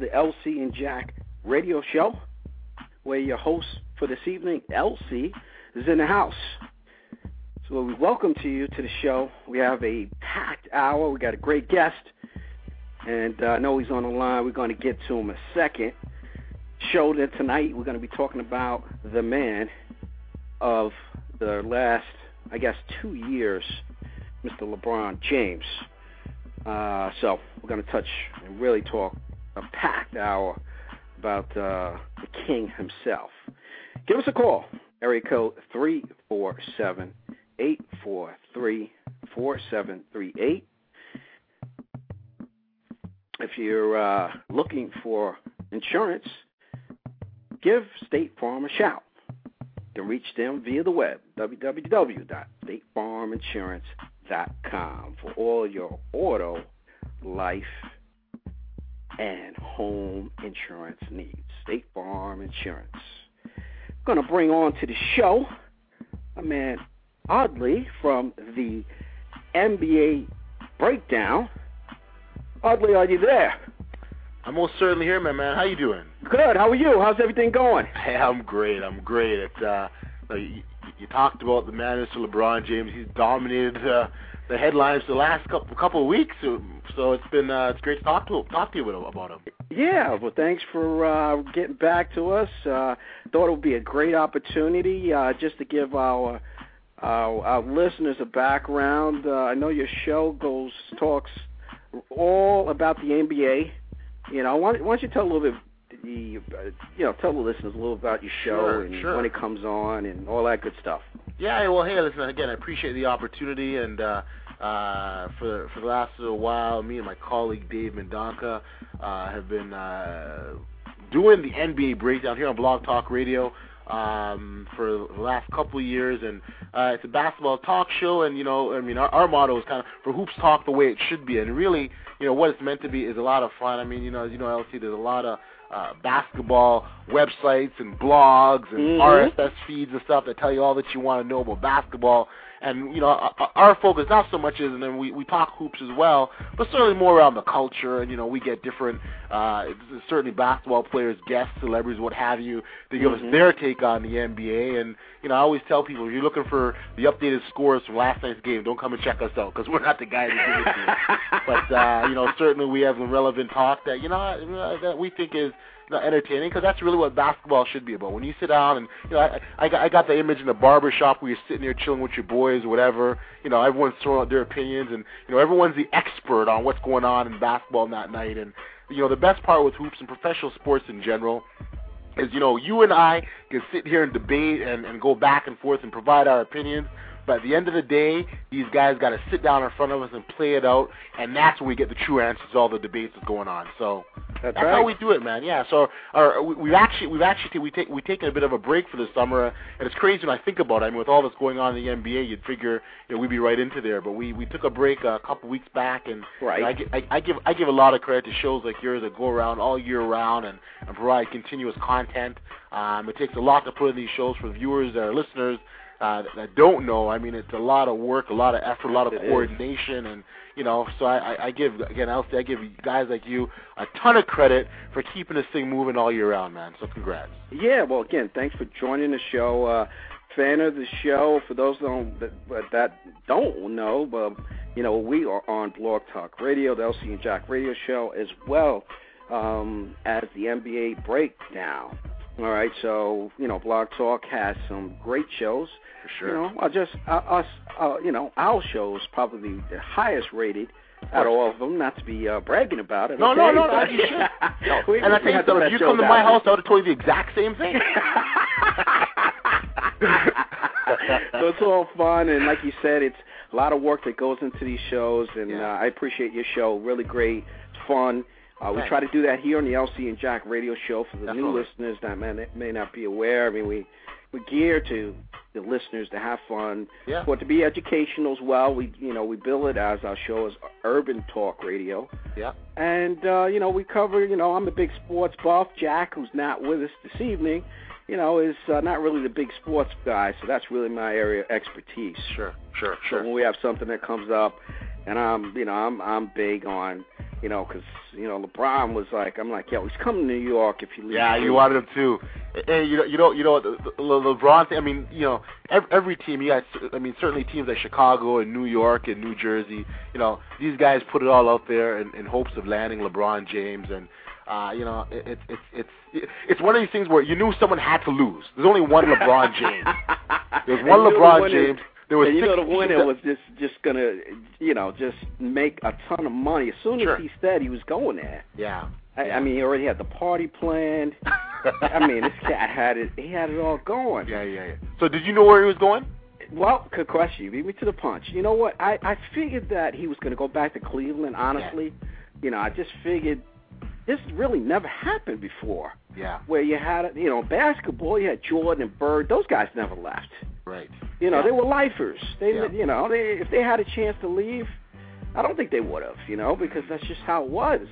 The LC and Jack radio show, where your host for this evening, LC, is in the house. So we welcome to you to the show. We have a packed hour. We got a great guest, and uh, I know he's on the line. We're going to get to him a second. Show that tonight we're going to be talking about the man of the last, I guess, two years, Mr. LeBron James. Uh, so we're going to touch and really talk a packed hour about uh, the king himself. Give us a call. Area code 347 843 4738. If you're uh, looking for insurance, give State Farm a shout. You can reach them via the web, www.statefarminsurance.com, for all your auto, life, and home insurance needs. State Farm Insurance. going to bring on to the show a man, Audley, from the NBA Breakdown. Audley, are you there? I'm most certainly here, my man. How you doing? Good. How are you? How's everything going? Hey, I'm great. I'm great. It, uh, you, you talked about the man, Mr. LeBron James. He's dominated uh, the headlines the last couple couple of weeks. So, it's been uh, it's great to talk to talk to you about him. Yeah, well, thanks for uh, getting back to us. Uh, thought it would be a great opportunity uh, just to give our our, our listeners a background. Uh, I know your show goes talks all about the NBA. You know, why, why don't you tell a little bit, the, uh, you know, tell the listeners a little about your show Sure, and sure. when it comes on and all that good stuff. Yeah, well, hey, listen, again, I appreciate the opportunity, and uh, uh, for for the last little while, me and my colleague Dave Mendonca uh, have been uh, doing the NBA breakdown here on Blog Talk Radio um, for the last couple of years, and uh, it's a basketball talk show, and you know, I mean, our, our motto is kind of for hoops talk the way it should be, and really, you know, what it's meant to be is a lot of fun. I mean, you know, as you know, LC, there's a lot of uh, basketball websites and blogs and Mhm. RSS feeds and stuff that tell you all that you want to know about basketball. And you know, our, focus not so much is, and then we we talk hoops as well, but certainly more around the culture. And you know, we get different, uh, certainly basketball players, guests, celebrities, what have you. They give Mhm. us their take on the NBA. And you know, I always tell people, if you're looking for the updated scores from last night's game, don't come and check us out because we're not the guys that give it to you. but uh, you know, certainly we have relevant talk that you know that we think is know, entertaining because that's really what basketball should be about. When you sit down and you know, I, I, got- I got the image in the barber shop where you're sitting there chilling with your boys or whatever. You know, everyone's throwing out their opinions and you know everyone's the expert on what's going on in basketball that night. And you know, the best part with hoops and professional sports in general is you know you and I can sit here and debate and, and go back and forth and provide our opinions. But at the end of the day, these guys got to sit down in front of us and play it out, and that's when we get the true answers to all the debates that's going on. So That's that's right. how we do it, man. Yeah. So our, we, we've actually we've actually we take we taken a bit of a break for the summer, and it's crazy when I think about it. I mean, with all that's going on in the NBA, you'd figure you know, we'd be right into there. But we we took a break a couple weeks back, and Right. you know, I, I, I give I give a lot of credit to shows like yours that go around all year round and, and provide continuous content. Um, it takes a lot to put in these shows for viewers or listeners uh, that, don't know. I mean, it's a lot of work, a lot of effort, a lot of It is. coordination, and you know. So I, I, I give again, I'll say I give guys like you a ton of credit for keeping this thing moving all year round, man. So congrats. Yeah, well, again, thanks for joining the show. Uh, fan of the show. For those that don't, that, that don't know, but You know, we are on Blog Talk Radio, the LC and Jack Radio Show, as well um, as the NBA Breakdown. All right, so you know, Blog Talk has some great shows. For sure. You know, I just uh, us, uh, you know, our show is probably the highest rated out of all of them. Not to be uh, bragging about it. No, okay? no, no, no, you should. No. We- and I think so. If you come to my house, I would have told you the exact same thing. so it's all fun, and like you said, it's a lot of work that goes into these shows, and Yeah. uh, I appreciate your show. Really great, it's fun. Uh, we try to do that here on the LC and Jack Radio Show for the new listeners that may, may not be aware. I mean, we we gear to the listeners to have fun, Yeah. but to be educational as well. We you know we bill it as our show is urban talk radio. yeah. And uh, you know, we cover. You know, I'm a big sports buff. Jack, who's not with us this evening, you know, is uh, not really the big sports guy. So that's really my area of expertise. Sure, sure, So sure. when we have something that comes up, and I'm, you know, I'm I'm big on, you know, because you know LeBron was like, I'm like, yo, he's coming to New York if you leave. Yeah, you wanted him too. Hey, you know, you know, you know, the, the Le- LeBron. Thing, I mean, you know, every, every team. You guys. I mean, certainly teams like Chicago and New York and New Jersey. You know, these guys put it all out there in, in hopes of landing LeBron James, and uh, you know, it, it's it's it's it's one of these things where you knew someone had to lose. There's only one LeBron James. There's one LeBron James. There was and you know the 16 winner was just just gonna, you know, just make a ton of money as soon as he said he was going there. Yeah. I, Yeah. I mean, he already had the party planned. I mean, this cat had it. He had it all going. Yeah, yeah, yeah. So did you know where he was going? Well, good question. You beat me to the punch. You know what? I I figured that he was going to go back to Cleveland. Honestly, you know, I just figured this really never happened before. Yeah. Where you had, you know, basketball. You had Jordan and Bird. Those guys never left. Right. You know, Yeah. they were lifers. They, Yeah. you know, they if they had a chance to leave, I don't think they would have. You know, because that's just how it was.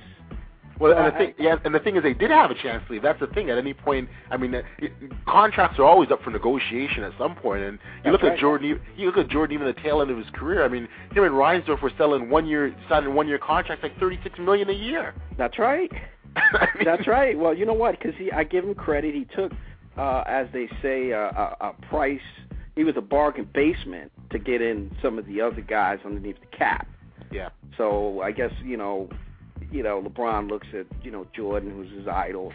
Well, and the thing, yeah, and the thing is, they did have a chance to leave. That's the thing. At any point, I mean, uh, it, contracts are always up for negotiation at some point. And you That's look right. at Jordan. You, you look at Jordan even at the tail end of his career. I mean, him and Reinsdorf were selling one year, signing one year contracts like thirty six million a year. That's right. I mean, That's right. Well, you know what? Because he, I give him credit. He took, uh, as they say, uh, a, a price. He was a bargain basement to get in some of the other guys underneath the cap. Yeah. So I guess you know, you know, LeBron looks at you know Jordan, who's his idol,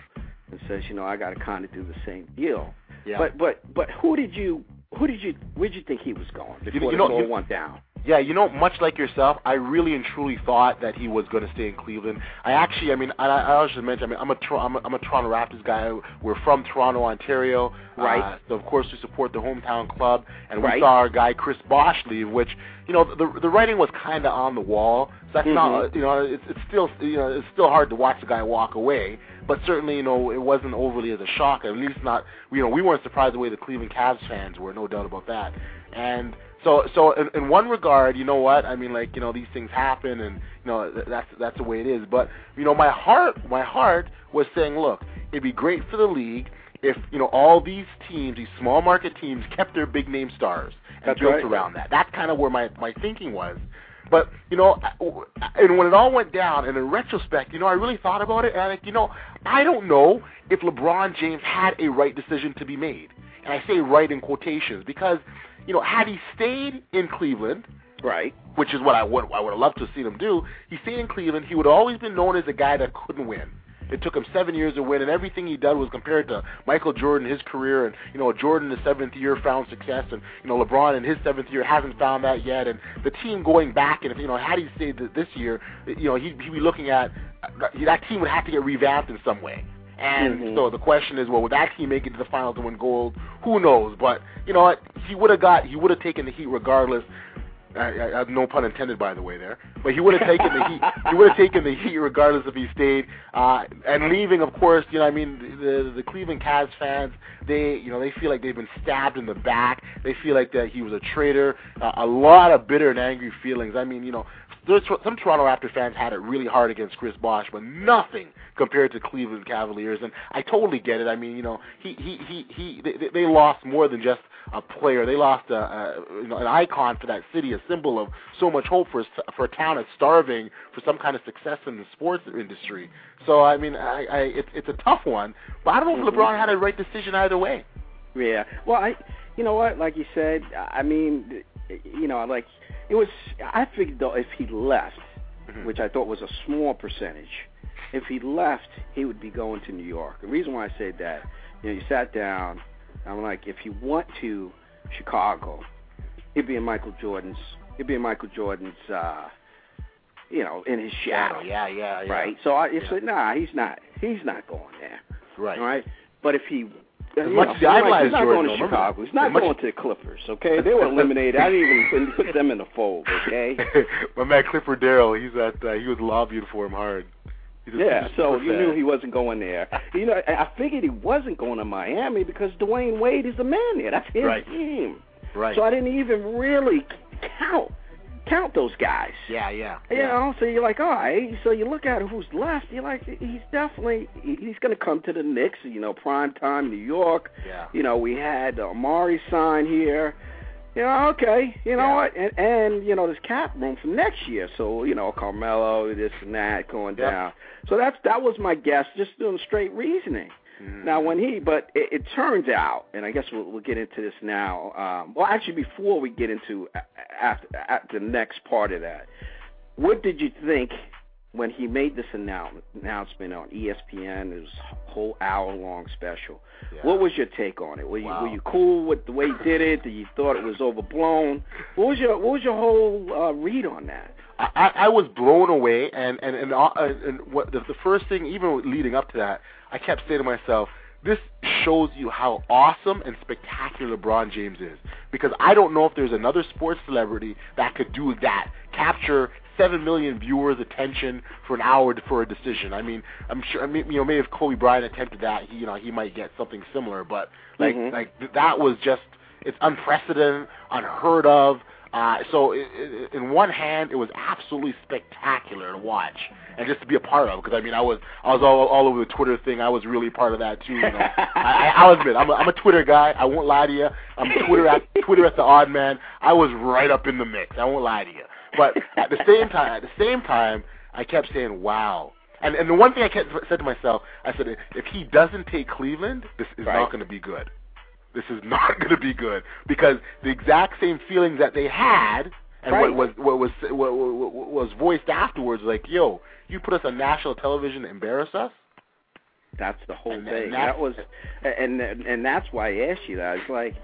and says, you know, I got to kind of do the same deal. Yeah. But but but who did you who did you where did you think he was going before you know- this all you- went down? Yeah, you know, much like yourself, I really and truly thought that he was going to stay in Cleveland. I actually, I mean, I, I also mentioned, I mean, I'm a, I'm a I'm a Toronto Raptors guy. We're from Toronto, Ontario. Right. Uh, so of course we support the hometown club, and we Right. saw our guy Chris Bosh leave, which you know the the writing was kind of on the wall. So that's Mhm. not, you know, it's it's still you know it's still hard to watch the guy walk away. But certainly, you know, it wasn't overly as a shock. At least not, you know, we weren't surprised the way the Cleveland Cavs fans were, no doubt about that. And so, so in, in one regard, you know what? I mean, like, you know, these things happen, and you know, th- that's that's the way it is. But you know, my heart, my heart was saying, look, it'd be great for the league if you know all these teams, these small market teams, kept their big name stars and That's built right. around that. That's kind of where my my thinking was. But you know, I- and when it all went down, and in retrospect, you know, I really thought about it, and I think, you know, I don't know if LeBron James had a right decision to be made, and I say right in quotations because, you know, had he stayed in Cleveland, Right. which is what I would I would have loved to have seen him do, he stayed in Cleveland, he would have always been known as a guy that couldn't win. It took him seven years to win, and everything he did was compared to Michael Jordan, his career, and you know Jordan, the seventh year, found success, and you know LeBron in his seventh year hasn't found that yet. And the team going back, and if you know had he stayed this year, you know he'd, he'd be looking at that team would have to get revamped in some way. And Mhm. so the question is, well, would that team make it to the finals and win gold? Who knows? But you know what? He would have got, he would have taken the heat regardless. I, I, I- no pun intended, by the way, there. But he would have taken the heat. He would have taken the heat regardless if he stayed. Uh, and leaving, of course, you know, I mean, the the Cleveland Cavs fans, they, you know, they feel like they've been stabbed in the back. They feel like that he was a traitor. Uh, a lot of bitter and angry feelings. I mean, you know, there's, some Toronto Raptor fans had it really hard against Chris Bosh, but nothing compared to Cleveland Cavaliers. And I totally get it. I mean, you know, he he he he they, they lost more than just a player. They lost a, a you know an icon for that city, a symbol of so much hope for for a town that's starving for some kind of success in the sports industry. So I mean, I, I it's it's a tough one, but I don't know if Mhm. LeBron had a right decision either way. Yeah. Well, I, you know what? Like you said, I mean, you know, like it was. I figured though if he left, Mhm. which I thought was a small percentage, if he left, he would be going to New York. The reason why I say that, you know, you sat down. I'm like, if he went to Chicago, he'd be in Michael Jordan's. He'd be in Michael Jordan's. uh you know, in his shadow. Yeah, yeah, yeah. Right. So I Yeah. said, nah, he's not. He's not going there. Right. All right. But if he As much as I he's idolize not Jordan, going to Chicago. He's not going to the Clippers. Okay, they were eliminated. I didn't even put them in the fold. Okay. My man Clifford Darrell, he's at uh, he was lobbying for him hard. A- Yeah, so you knew he wasn't going there. You know, I I figured he wasn't going to Miami because Dwyane Wade is the man there. That's his Right. team. right. So I didn't even really count count those guys. yeah, yeah. You yeah. know, so you're like, all right. So you look at who's left. You're like, he's definitely he's going to come to the Knicks. You know, prime time, New York. Yeah. You know, we had Amar'e sign here. You know, okay. You know Yeah. what? And and you know, there's cap room for next year. So you know, Carmelo, this and that going Yep. down. So that's that was my guess, just doing straight reasoning. Now, when he, but it, it turns out, and I guess we'll, we'll get into this now. Um, well, actually, before we get into a- after, after the next part of that, what did you think when he made this announce, announcement on ESPN? It was a whole hour-long special. Yeah. What was your take on it? Were you Wow. were you cool with the way he did it? Did you thought it was overblown? What was your what was your whole uh, read on that? I, I I was blown away, and and and, uh, and what the, the first thing, even leading up to that, I kept saying to myself, this shows you how awesome and spectacular LeBron James is. Because I don't know if there's another sports celebrity that could do that, capture seven million viewers' attention for an hour for a decision. I mean, I'm sure. I mean, you know, maybe if Kobe Bryant attempted that, he, you know, he might get something similar. But like, Mhm. like th- that was just it's unprecedented, unheard of. Uh, so in one hand, it was absolutely spectacular to watch and just to be a part of. Because I mean, I was I was all all over the Twitter thing. I was really part of that too. You know, I, I, I'll admit, I'm a, I'm a Twitter guy. I won't lie to you. I'm Twitter at Twitter at the odd man. I was right up in the mix. I won't lie to you. But at the same time, at the same time, I kept saying, "Wow." And and the one thing I kept said to myself, I said, if he doesn't take Cleveland, this is Right. not going to be good. This is not going to be good because the exact same feelings that they had and Right. what was what was what, what, what was voiced afterwards, like, "Yo, you put us on national television to embarrass us." That's the whole And- and thing. that's- That was, and and that's why I asked you that. It's like,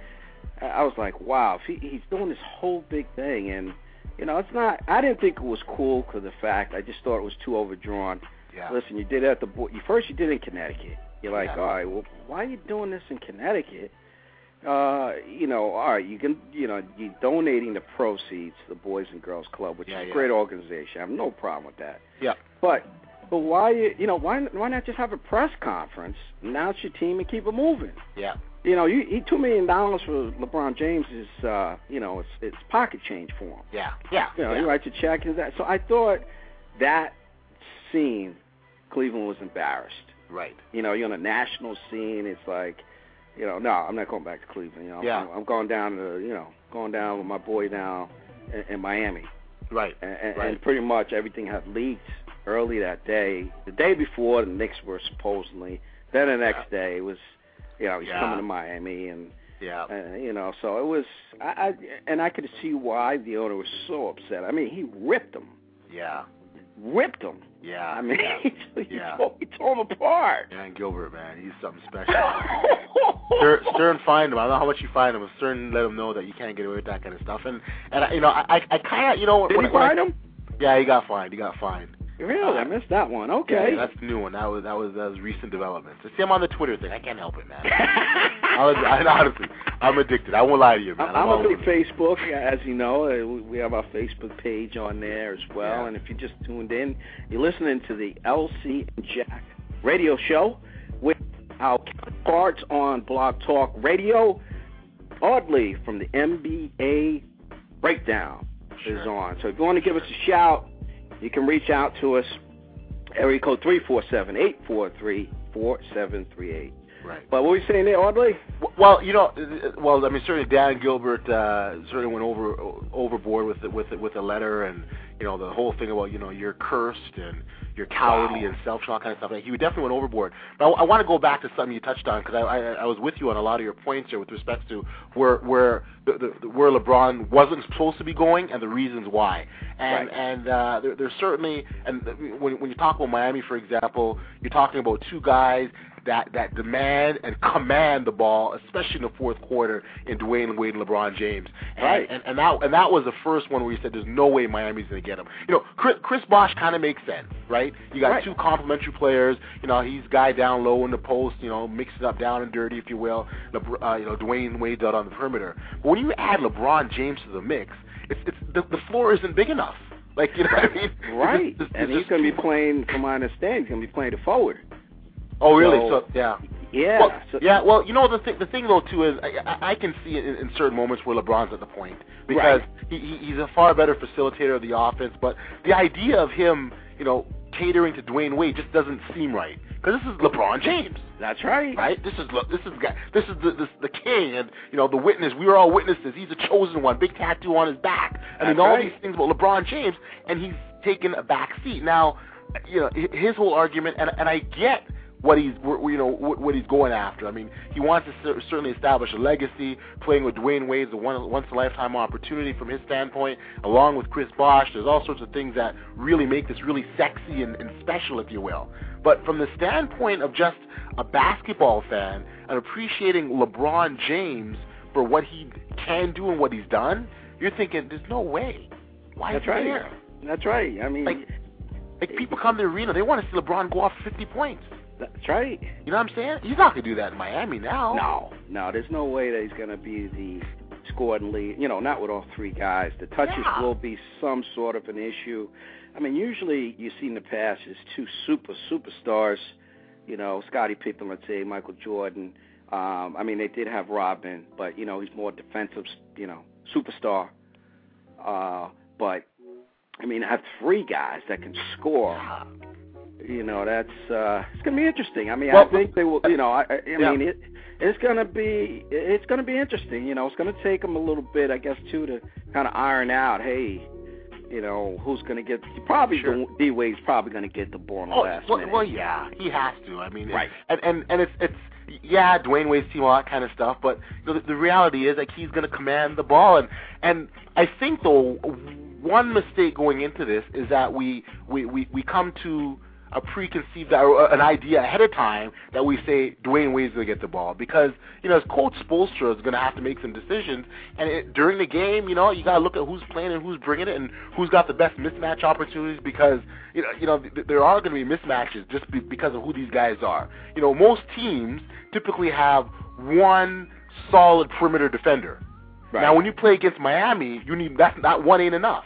I was like, wow, he, he's doing this whole big thing, and you know, it's not. I didn't think it was cool because the fact. I just thought it was too overdrawn. Yeah. Listen, you did it at the bo- you first you did it in Connecticut. You're like, Yeah. all right, well, why are you doing this in Connecticut? Uh, you know, all right, you can, you know, you donating the proceeds to the Boys and Girls Club, which Yeah, is a yeah. great organization. I have no problem with that. Yeah. But but why you you know why why not just have a press conference, announce your team, and keep it moving? Yeah. You know, you, he two million dollars for LeBron James is uh, you know it's it's pocket change for him. Yeah. Yeah. You know, yeah. he writes a check and that. So I thought that scene, Cleveland was embarrassed. Right. You know, you're on a national scene. It's like, you know, no, I'm not going back to Cleveland. You know, Yeah. I'm, I'm going down to you know going down with my boy down in, in Miami Right. and, and, Right. and pretty much everything had leaked early that day. The day before, the Knicks were supposedly. Then the next day, it was, you know, he's Yeah. coming to Miami, and Yeah. uh, you know, so it was. I, I and I could see why the owner was so upset. I mean, he ripped him, Yeah. ripped him. Yeah. I mean, yeah. he, he, Yeah. tore, he tore him apart. Dan Gilbert, man, he's something special. Stern, Stern fined him. I don't know how much you find him. but Stern let him know that you can't get away with that kind of stuff. And and I- you know, I I kind of you know Did when, he find him? Yeah, he got fined. He got fined. Really? I missed that one. Okay. Yeah, that's the new one. That was that was that was recent developments. See, I'm on the Twitter thing. I can't help it, man. I was, I, honestly, I'm addicted. I won't lie to you, man. I'm, I'm all a big over it. Facebook, as you know. Uh, we- have our Facebook page on there as well. Yeah. And if you just tuned in, you're listening to the LC and Jack radio show with our counterparts on Blog Talk Radio. Audley from the NBA Breakdown is on. So if you want to give us a shout, you can reach out to us. Area code 347-843-4738. Right. But what were you saying there, Audley? Well, you know, uh, well, I mean, certainly Dan Gilbert uh, certainly went over overboard with the, with the, with the letter, and you know the whole thing about you know you're cursed and you're cowardly Wow. and selfish and all kind of stuff. Like, he definitely went overboard. But I, I want to go back to something you touched on because I, I I was with you on a lot of your points here with respect to where where the, the, where LeBron wasn't supposed to be going and the reasons why. And Right. and uh, there, there's certainly and when when you talk about Miami, for example, you're talking about two guys that that demand and command the ball, especially in the fourth quarter, in Dwyane Wade and LeBron James. And, Right. And, and that and that was the first one where you said there's no way Miami's going to get him. You know, Chris, Chris Bosh kind of makes sense, right? You got Right. two complementary players. You know, he's guy down low in the post. You know, mixing up down and dirty, if you will. LeBr- uh, you know, Dwyane Wade out on the perimeter. But when you add LeBron James to the mix, it's it's the, the floor isn't big enough. Like you know what I mean? Right. It's just- it's and he's going to be playing, from my understanding, he's going to be playing the forward. Oh, really? So- So, yeah. Yeah. Well, so, yeah. Well, you know the thing. The thing though too is I, I can see in, in certain moments where LeBron's at the point because Right. he, he he's a far better facilitator of the offense. But the idea of him, you know, catering to Dwyane Wade just doesn't seem right because this is LeBron James. That's right. Right. This is this is guy. This is the this, the king, and you know the witness. We were all witnesses. He's a chosen one. Big tattoo on his back. I mean all right. these things about LeBron James, and he's taken a back seat. Now, you know his whole argument, and and I get what he's you know what, what he's going after. I mean, he wants to certainly establish a legacy. Playing with Dwyane Wade is a one once in a lifetime opportunity from his standpoint, along with Chris Bosh. There's all sorts of things that really make this really sexy and, and special, if you will. But from the standpoint of just a basketball fan and appreciating LeBron James for what he can do and what he's done, you're thinking, there's no way. Why That's is he right. there? That's right. I mean, Like- Like people come to the arena, they want to see LeBron go off 50 points. That's right. You know what I'm saying? He's not gonna do that in Miami now. No, no, there's no way that he's going to be the scoring lead. You know, not with all three guys. The touches Yeah. will be some sort of an issue. I mean, usually you see in the past is two super superstars. You know, Scottie Pippen, let's say, Michael Jordan. Um, I mean, they did have Robin, but you know, he's more defensive. You know, superstar. Uh, but I mean, I have three guys that can score. You know, that's uh it's gonna be interesting. I mean, Well, I think they will. You know, I, I Yeah. mean, it it's gonna be it's gonna be interesting. You know, it's gonna take them a little bit, I guess, too, to kind of iron out. Hey, you know, who's gonna get? Probably Sure. D Wade's probably gonna get the ball in the Oh, last well, minute. well, yeah, he has to. I mean, Right. And and and it's it's yeah, Dwyane Wade's team, all that kind of stuff. But you know, the, the reality is, like, he's going to command the ball, and and I think though, one mistake going into this is that we we we, we come to a preconceived or an idea ahead of time that we say Dwyane Wade's going to get the ball. Because you know as coach Spoelstra is going to have to make some decisions. And it, during the game you know you got to look at who's playing and who's bringing it and who's got the best mismatch opportunities because you know you know th- there are going to be mismatches just be, because of who these guys are. You know most teams typically have one solid perimeter defender. Right. now when you play against Miami you need that's not one ain't enough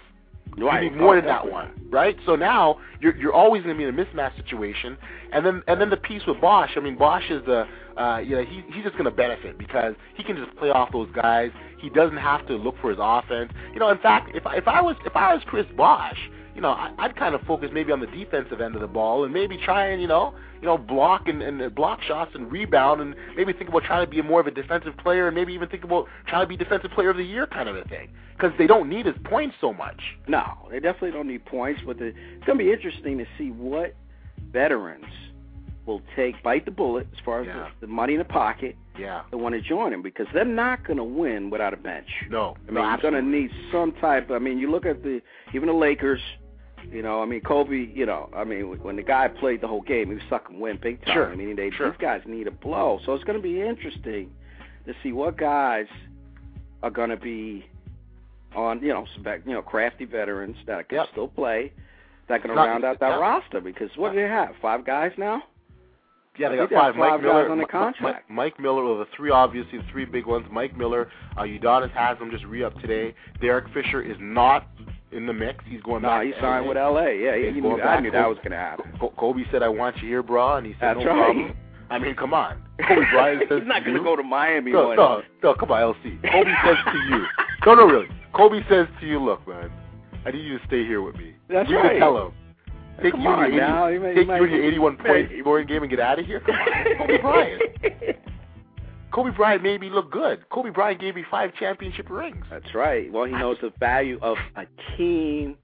Right. you need more Oh, than that one, right? So now you're you're always going to be in a mismatch situation, and then and then the piece with Bosh. I mean, Bosh is the uh, you know he he's just going to benefit because he can just play off those guys. He doesn't have to look for his offense. You know, in fact, if I- if I was if I was Chris Bosh, you know, I, I'd kind of focus maybe on the defensive end of the ball and maybe try and you know you know block and, and block shots and rebound and maybe think about trying to be more of a defensive player and maybe even think about trying to be defensive player of the year kind of a thing because they don't need his points so much. No, they definitely don't need points, but the, it's going to be interesting to see what veterans will take bite the bullet as far as Yeah. the, the money in the pocket Yeah. that want to join him because they're not going to win without a bench. No, I mean, you're going to need some type. I mean, you look at the even the Lakers. You know, I mean, Kobe. You know, I mean, when the guy played the whole game, he was sucking wind big time. Sure, I mean, they, sure. these guys need a blow. So it's going to be interesting to see what guys are going to be on. You know, spec, you know, crafty veterans that can Yep. still play. That can Not- round out that yeah. roster because what do they have? Five guys now. Yeah, they got think they have five. Mike Miller, guys on the contract. Mike Miller, well, the three obviously the three big ones. Mike Miller, uh, Udonis them just re-up today. Derek Fisher is not in the mix. He's going No, back. he signed LA. with L.A. Yeah, he knew, I knew that was going to happen. Kobe said, "I want you here, bro," and he said, That's "No right. problem." I mean, come on. Kobe Bryant says He's not going to go to Miami. No, no, no, come on, LC. Kobe says to you. No, no, really. Kobe says to you, look, man, I need you to stay here with me. That's We're right. gonna tell him. Take Come you on your 80, now, you may- take you you your 81 point scoring game and get out of here. Come on, Kobe Bryant. Kobe Bryant made me look good. Kobe Bryant gave me five championship rings. That's right. Well, he knows the value of a team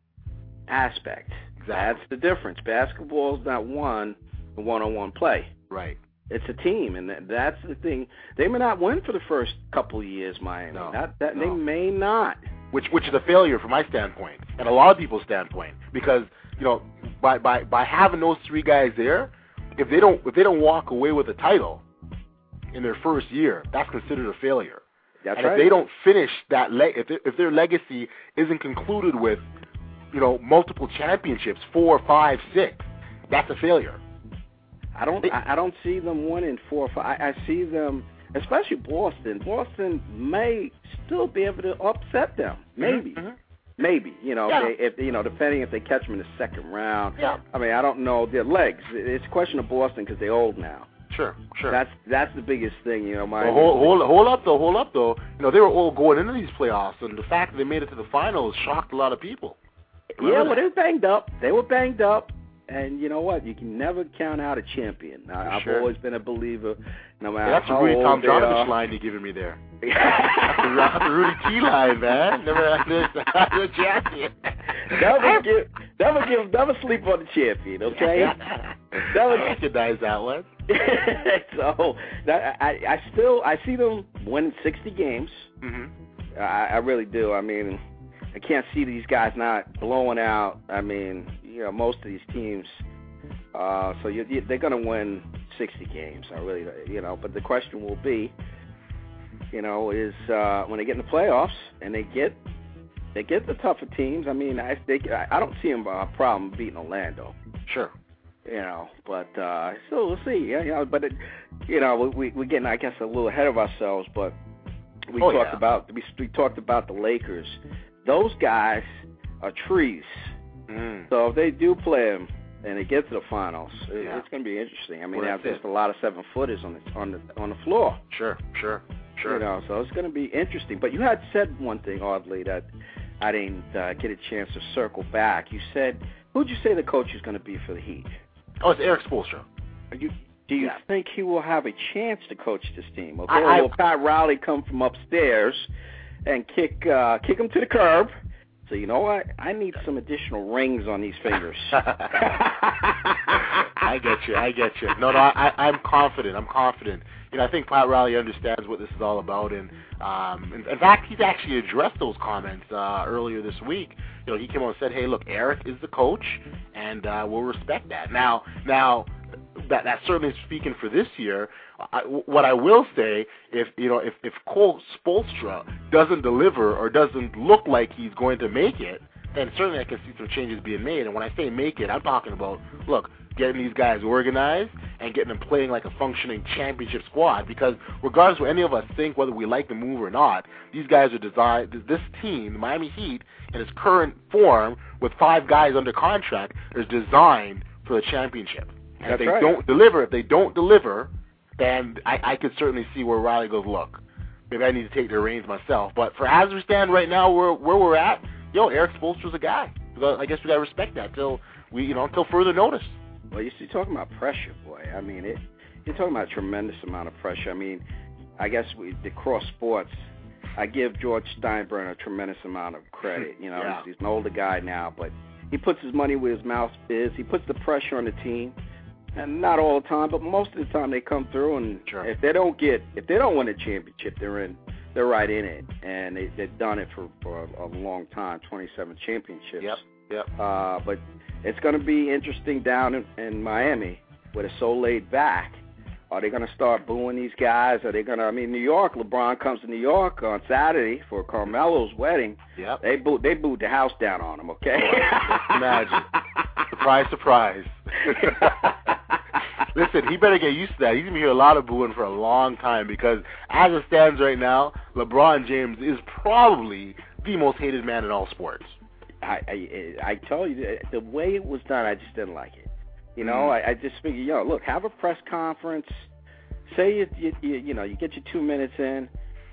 aspect. Exactly. That's the difference. Basketball is not one one-on-one play. Right. It's a team, and that, that's the thing. They may not win for the first couple of years, Miami. No, Not that no. they may not. which which is a failure from my standpoint and a lot of people's standpoint because you know by by by having those three guys there, if they don't if they don't walk away with a title in their first year, that's considered a failure. That's and right. if they don't finish that le- if if their legacy isn't concluded with you know multiple championships, four, five, six, that's a failure. I don't. I, I don't see them winning four or five. I, I see them, especially Boston. Boston may still be able to upset them. Maybe. Mhm. Maybe you know Yeah. they, if you know depending if they catch them in the second round. Yeah. I mean I don't know their legs. It's a question of Boston because they're old now. Sure, sure. That's that's the biggest thing. You know my. Well, hold, hold, hold up though, hold up though. You know they were all going into these playoffs, and the fact that they made it to the finals shocked a lot of people. yeah, Remember well they were banged up. They were banged up. And you know what? You can never count out a champion. I, I've Sure. always been a believer, no matter Yeah, that's a how Rudy old Tom they line you're giving me there. That's the, Ru- that's the Rudy T line, man. Never had this. the champion. never give, never give, never sleep on the champion. Okay. I recognize that one. so that, I, I still, I see them winning 60 games. hmm I, I really do. I mean, I can't see these guys not blowing out. I mean, you know, most of these teams. Uh, so you, you, they're going to win 60 games. I really, you know. But the question will be, you know, is uh, when they get in the playoffs and they get they get the tougher teams. I mean, I they, I don't see them a problem beating Orlando Sure. you know. But uh so we'll see. Yeah, you know, but it, you know, we we we're getting I guess a little ahead of ourselves, but we Oh, talked yeah. about we we talked about the Lakers. Those guys are trees. Mm. So if they do play them and they get to the finals, Yeah. it's going to be interesting. I mean, Well, they have just it. a lot of seven footers on the on the on the floor. Sure. Sure. Sure. You know, so it's going to be interesting. But you had said one thing oddly that I didn't uh, get a chance to circle back. You said, who'd you say the coach is going to be for the Heat? Oh, it's Eric Spoelstra. Are you, do you Yeah. think he will have a chance to coach this team? Okay, I- I- or will Pat Riley come from upstairs and kick uh, kick him to the curb? So you know what? I need some additional rings on these fingers. I get you. I get you. No, no, I, I, I'm confident. I'm confident. You know, I think Pat Riley understands what this is all about, and um, in, in fact, he's actually addressed those comments uh, earlier this week. You know, he came on and said, "Hey, look, Eric is the coach, and uh, we'll respect that." Now, now, that that's certainly speaking for this year. I, what I will say, if you know, if if Coach Spoelstra doesn't deliver or doesn't look like he's going to make it, then certainly I can see some changes being made. And when I say make it, I'm talking about look, getting these guys organized and getting them playing like a functioning championship squad. Because regardless of what any of us think, whether we like the move or not, these guys are designed. This team, the Miami Heat, in its current form, with five guys under contract, is designed for the championship. And if they right. don't deliver, if they don't deliver, then I, I could certainly see where Riley goes. Look, maybe I need to take the reins myself. But for as we stand right now, where where we're at, yo, Eric Spoelstra's a guy. I guess we gotta respect that till we, you know, until further notice. well, you see, talking about pressure, boy. I mean, it. You're talking about a tremendous amount of pressure. I mean, I guess we the cross sports. I give George Steinbrenner a tremendous amount of credit. You know, Yeah. he's, he's an older guy now, but he puts his money where his mouth is. He puts the pressure on the team, and not all the time, but most of the time they come through. And Sure. if they don't get, if they don't win a championship, they're in. They're right in it, and they, they've done it for for a, a long time. Twenty-seven championships. Yep. Yep. Uh, but it's going to be interesting down in, in Miami where they're so laid back. Are they going to start booing these guys? Are they going to? I mean, New York. LeBron comes to New York on Saturday for Carmelo's wedding. Yep. They booed. They booed the house down on him. Okay. Imagine. Surprise, surprise. Listen, he better get used to that. He's gonna hear a lot of booing for a long time because, as it stands right now, LeBron James is probably the most hated man in all sports. I, I I tell you the- way it was done, I just didn't like it. You know, Mm. I, I just figured, yo, look, have a press conference, say you, you you you know you get your two minutes in,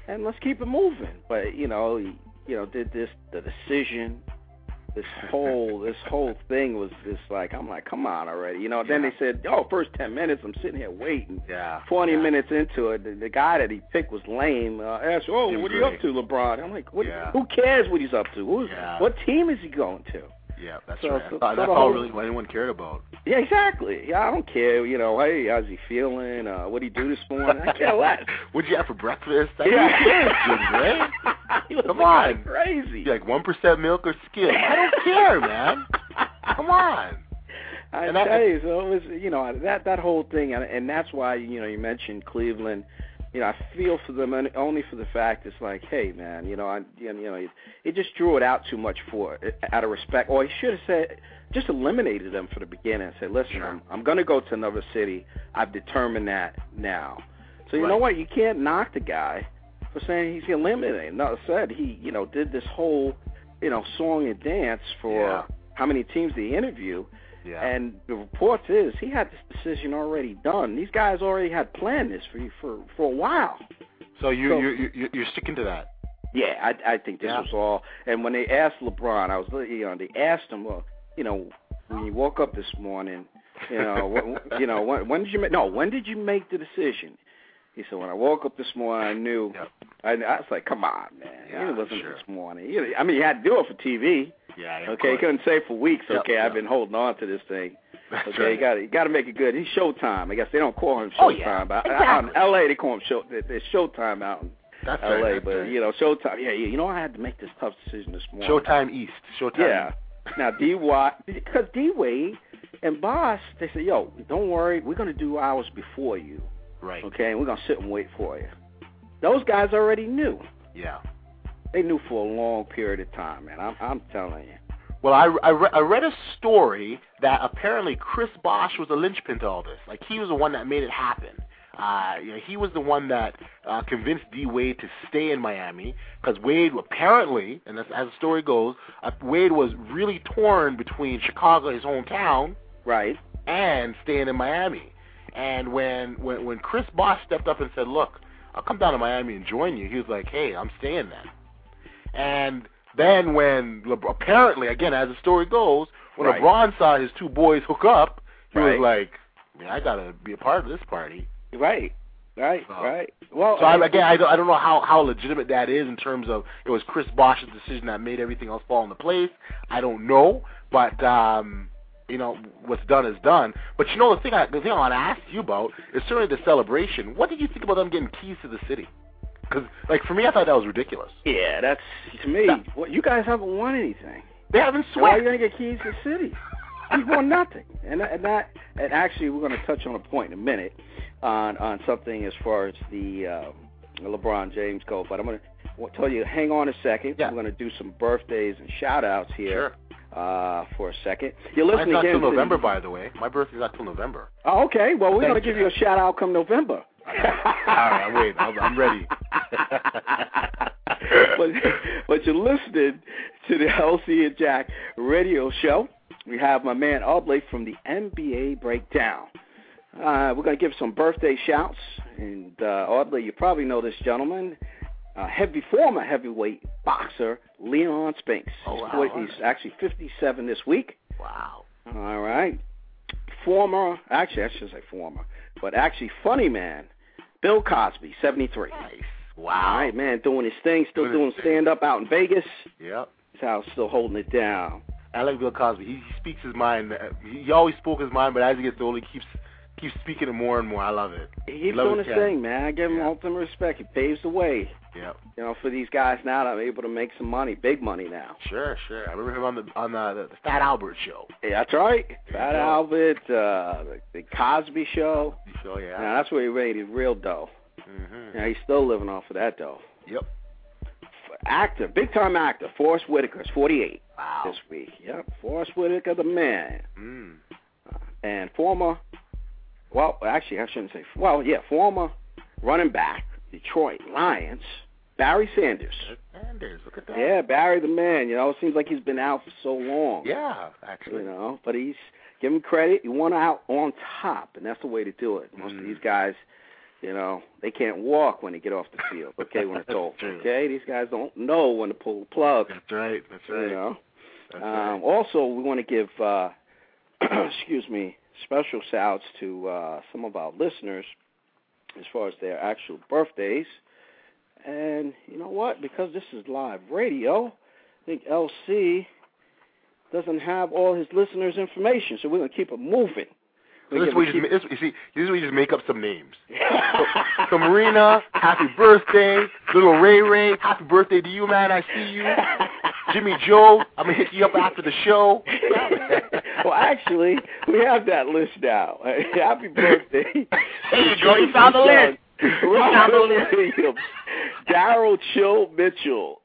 and let's keep it moving. But you know, you know, did this the decision, this whole this whole thing was just like I'm like, come on already. You know, then they said, oh, first ten minutes, I'm sitting here waiting. Yeah. 20 yeah. minutes into it, the, the guy that he picked was lame. Uh, asked, "Oh, Jim what are you up to, LeBron?" I'm like, what, Yeah. "Who cares what he's up to? Who, Yeah. What team is he going to?" Yeah, that's So- right. so- I thought so that's all really anyone cared about. Yeah, exactly. Yeah, I don't care. You know, hey, how's he feeling? Uh, what would he do this morning? I care less. What'd you have for breakfast? I Yeah. don't care, Jim Gray. He was Come on. crazy. You like one percent milk or skim? I don't care, man. Come on. I And tell that- you, so it was, you know, that that whole thing, and, and that's why, you know, you mentioned Cleveland. You know, I feel for them and only for the fact it's like, hey, man, you know, I, you know, he, he just drew it out too much for out of respect, or he should have said, just eliminated them from the beginning and said, listen, Sure. I'm I'm going to go to another city. I've determined that now. So you know what? You can't knock the guy for saying he's eliminated. No, said he, you know, did this whole, you know, song and dance for Yeah. how many teams he interview. Yeah. And the reports is he had this decision already done. These guys already had planned this for for for a while. so you so- you you you're sticking to that. Yeah, I I think this Yeah. was all. And when they asked LeBron, I was you know they asked him, well, you know, when you woke up this morning, you know, when, you know when when did you make no when did you make the decision? He said when I woke up this morning, I knew. Yep. I, I was like, come on, man, Yeah, it wasn't sure. this morning. You I mean, you had to do it for TV. Yeah. Okay, course. couldn't say for weeks. Yep, Okay, yep. I've been holding on to this thing. That's Okay, right. you got to you got to make it good. He's Showtime. I guess they don't call him Showtime, Oh, yeah. but Exactly. out in L.A. they call him Show. they- Showtime out in That's L.A. right. But right. you know, Showtime. Yeah, yeah. You know, I had to make this tough decision this morning. Showtime East. Showtime. Yeah. Now D Watt, because D Wade and Boss, they said, "Yo, don't worry, we're gonna do ours before you, Right. okay? And we're gonna sit and wait for you." Those guys already knew. Yeah. They knew for a long period of time, man. I'm, I'm telling you. Well, I, I, re- I read a story that apparently Chris Bosh was a linchpin to all this. Like he was the one that made it happen. Uh, you know, he was the one that uh, convinced D Wade to stay in Miami because Wade apparently, and that's, as the story goes, uh, Wade was really torn between Chicago, his hometown, Right. and staying in Miami. And when when when Chris Bosh stepped up and said, "Look, I'll come down to Miami and join you," he was like, "Hey, I'm staying then." And then when Le- apparently, again, as the story goes, when Right. LeBron saw his two boys hook up, he Right. was like, "Man, I gotta be a part of this party." Right. Right. So- right. Well, So I, again, I don't, I don't know how how legitimate that is in terms of it was Chris Bosh's decision that made everything else fall into place. I don't know, but um, you know what's done is done. But you know the thing I, the thing I want to ask you about is certainly the celebration. What did you think about them getting keys to the city? Because like for me, I thought that was ridiculous. yeah, that's to me. That- Well, you guys haven't won anything. They haven't Why are you gonna get keys to the city? You've won nothing. And and that and actually we're gonna touch on a point in a minute on on something as far as the um, LeBron James go. But I'm gonna wa- tell you, hang on a second. Yeah. We're gonna do some birthdays and shout outs here Sure. uh, for a second. You're Mine's listening not again. till to the- November, by the way. My birthday's not till November. Oh, okay. Well, we're gonna give you. a shout out come November. All right, I'm. I'm, I'm ready. but, but you're listening to the LC and Jack radio show. We have my man Audley from the NBA Breakdown. Uh, we're going to give some birthday shouts. And uh, Audley, you probably know this gentleman, uh, heavy former heavyweight boxer Leon Spinks. Oh, he's, wow. he's actually 57 this week. wow. All right. Former, actually, I should say former, but actually funny man, Bill Cosby, 73. Nice. Wow. right, man, doing his thing, still Doing doing stand up out in Vegas. Yep. House still holding it down. I like Bill Cosby. He, he speaks his mind. He, he always spoke his mind, but as he gets older, he keeps keeps speaking it more and more. I love it. He's Love doing his thing, man. I give him Yeah. ultimate respect. He paves the way, Yep. you know, for these guys now that are able to make some money, big money now. Sure, sure. I remember him on the on the, the Fat Albert show. Yeah, that's right. Fat Yeah. Albert, uh, the, the Cosby Show. Show, yeah. Now that's where he made his real dough. hmm Now he's still living off of that dough. Yep. Actor, big time actor, Forest Whitaker's 48 Wow. this week. Yep, Forrest Whitaker, the man. Mm. and former, well, actually, I shouldn't say, well, yeah, former running back, Detroit Lions, Barry Sanders. Sanders, look at that. Yeah, Barry the man. You know, it seems like he's been out for so long. Yeah, actually. You know, but he's give him credit. He won out on top, and that's the way to do it. Most of Mhm. these guys, you know, they can't walk when they get off the field. Okay, when it's over. Okay, these guys don't know when to pull the plug. That's right. That's right. You know. That's Um, right. also, we want to give, uh, excuse me, special shouts to uh, some of our listeners as far as their actual birthdays. And you know what? Because this is live radio, I think LC doesn't have all his listeners' information, so we're gonna keep it moving. So this way, just, this, you see, this is where you just make up some names. so, so Marina, happy birthday. Little Ray Ray, happy birthday to you, man. I see you. Jimmy Joe, I'm gonna hit you up after the show. well, actually, we have that list now. happy birthday. There you go. You found the list. Robert Williams, Daryl Chill Mitchell,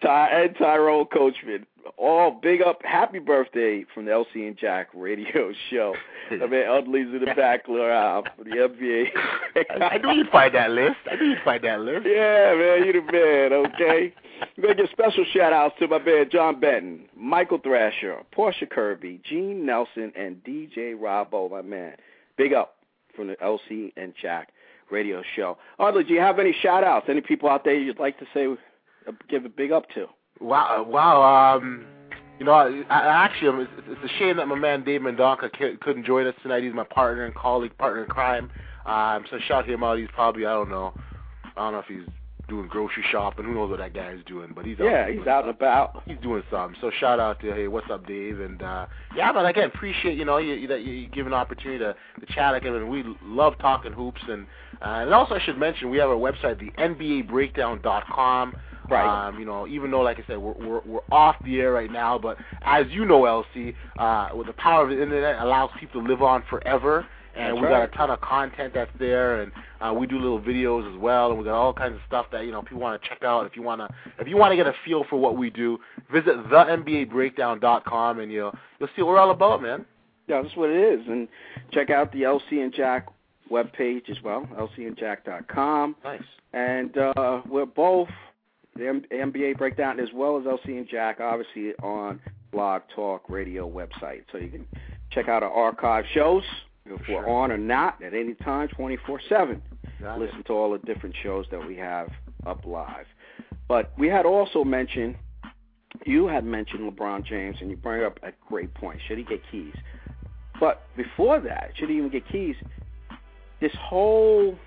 Ty, and Tyrone Coachman. All big up, happy birthday from the LC and Jack radio show. I mean, Audley's in the back, uh, for the NBA. I knew you'd find that list. I knew you'd find that list. Yeah, man, you're the man, okay? We're going to give special shout-outs to my man John Benton, Michael Thrasher, Portia Kirby, Gene Nelson, and DJ Robbo, my man. Big up from the LC and Jack radio show. Audley, do you have any shout-outs? Any people out there you'd like to say, uh, give a big up to? Wow, wow. Um, you know, I, I actually, it's, it's a shame that my man Dave Mendonca couldn't join us tonight. He's my partner and colleague, partner in crime. Um, so shout him out. He's probably, I don't know, I don't know if he's doing grocery shopping. Who knows what that guy is doing? But he's yeah, out he's out and about. He's doing something. So shout out to hey, what's up, Dave? And uh, yeah, but again, appreciate you know you, you, that you give an opportunity to, to chat again. And we love talking hoops. And uh, and also I should mention we have our website, the NBABreakdown.com. Right. Um, you know, even though, like I said, we're, we're we're off the air right now, but as you know, LC, uh, with the power of the internet, allows people to live on forever. And That's we right. got a ton of content that's there, and uh, we do little videos as well, and we got all kinds of stuff that you know people want to check out. If you want to, if you want to get a feel for what we do, visit thenbabreakdown.com, and you'll you'll see what we're all about, man. Yeah, that's what it is. And check out the LC and Jack webpage as well, lcandjack.com. Nice. And uh, we're both the M- NBA breakdown as well as LC and Jack, obviously on Blog Talk Radio website. So you can check out our archive shows if we're on or not at any time, 24/7. Got it. Listen to all the different shows that we have up live. But we had also mentioned, you had mentioned LeBron James, and you bring up a great point. Should he get keys? But before that, should he even get keys? This whole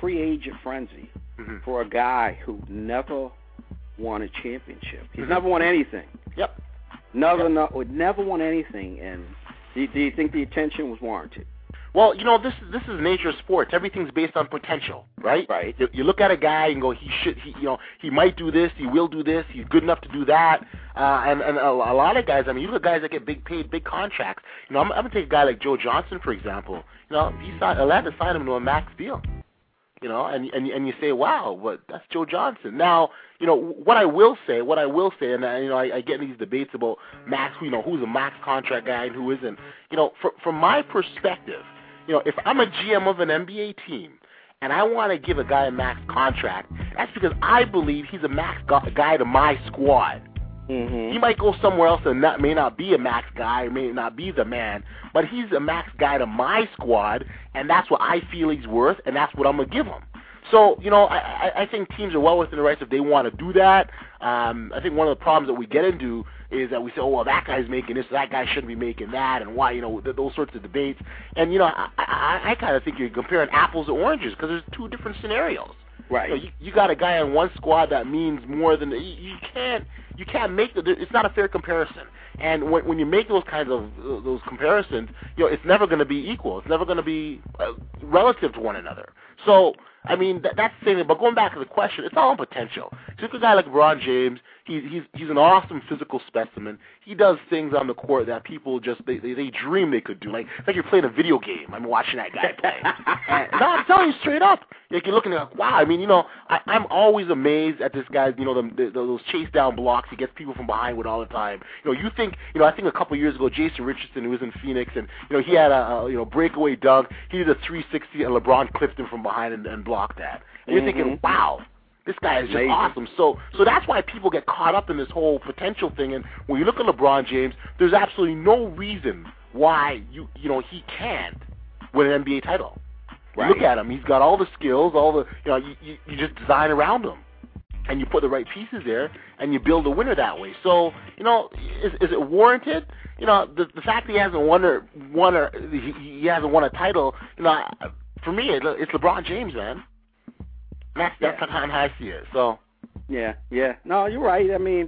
free agent frenzy Mhm. for a guy who never won a championship. He's Mhm. never won anything. Yep. Never, Yep. no, would never won anything. And do, do you think the attention was warranted? Well, you know, this this is nature of sports. Everything's based on potential, right? Right. You, you look at a guy and go, he should, he, you know, he might do this, he will do this, he's good enough to do that. Uh, and and a, a lot of guys, I mean, you look at guys that get big paid, big contracts. You know, I'm, I'm gonna take a guy like Joe Johnson for example. You know, he signed Atlanta signed him to a max deal. You know, and and and you say, wow, but that's Joe Johnson. Now, you know, what I will say, what I will say, and uh, you know, I, I get in these debates about max, you know, who's a max contract guy and who isn't. You know, from from my perspective, you know, if I'm a GM of an NBA team and I want to give a guy a max contract, that's because I believe he's a max gu- guy to my squad. Mm-hmm. He might go somewhere else and that may not be a max guy, may not be the man, but he's a max guy to my squad, and that's what I feel he's worth, and that's what I'm gonna give him. So, you know, I, I, I think teams are well within the rights if they want to do that. Um, I think one of the problems that we get into is that we say, oh, well, that guy's making this, that guy shouldn't be making that, and why, you know, th- those sorts of debates. And, you know, I, I, I kind of think you're comparing apples to oranges because there's two different scenarios. Right. You, know, you, you got a guy on one squad that means more than you, you can't you can't make the it's not a fair comparison. And when when you make those kinds of uh, those comparisons, you know it's never going to be equal. It's never going to be uh, relative to one another. So I mean that, that's the thing. But going back to the question, it's all on potential. Just a guy like LeBron James, he's he's he's an awesome physical specimen. He does things on the court that people just they they, they dream they could do. Like like you're playing a video game. I'm watching that guy play. and, no, I'm telling you straight up. Like you're looking at like, wow. I mean, you know, I, I'm always amazed at this guy's, you know, the, the, those chase down blocks he gets people from behind with all the time. You know, you think, you know, I think a couple of years ago, Jason Richardson, who was in Phoenix, and you know, he had a, a you know breakaway dunk. He did a 360, and LeBron clipped him from behind and, and blocked that. And you're thinking, Mhm. wow. This guy is just Amazing. awesome. So, so that's why people get caught up in this whole potential thing. And when you look at LeBron James, there's absolutely no reason why you, you know, he can't win an NBA title. Right. Look at him; he's got all the skills, all the you know. You, you, you just design around him, and you put the right pieces there, and you build a winner that way. So you know, is, is it warranted? You know, the the fact that he hasn't won or won or he, he hasn't won a title. You know, for me, it, it's LeBron James, man. That's that's Yeah. how I see it. So Yeah, yeah. No, you're right. I mean,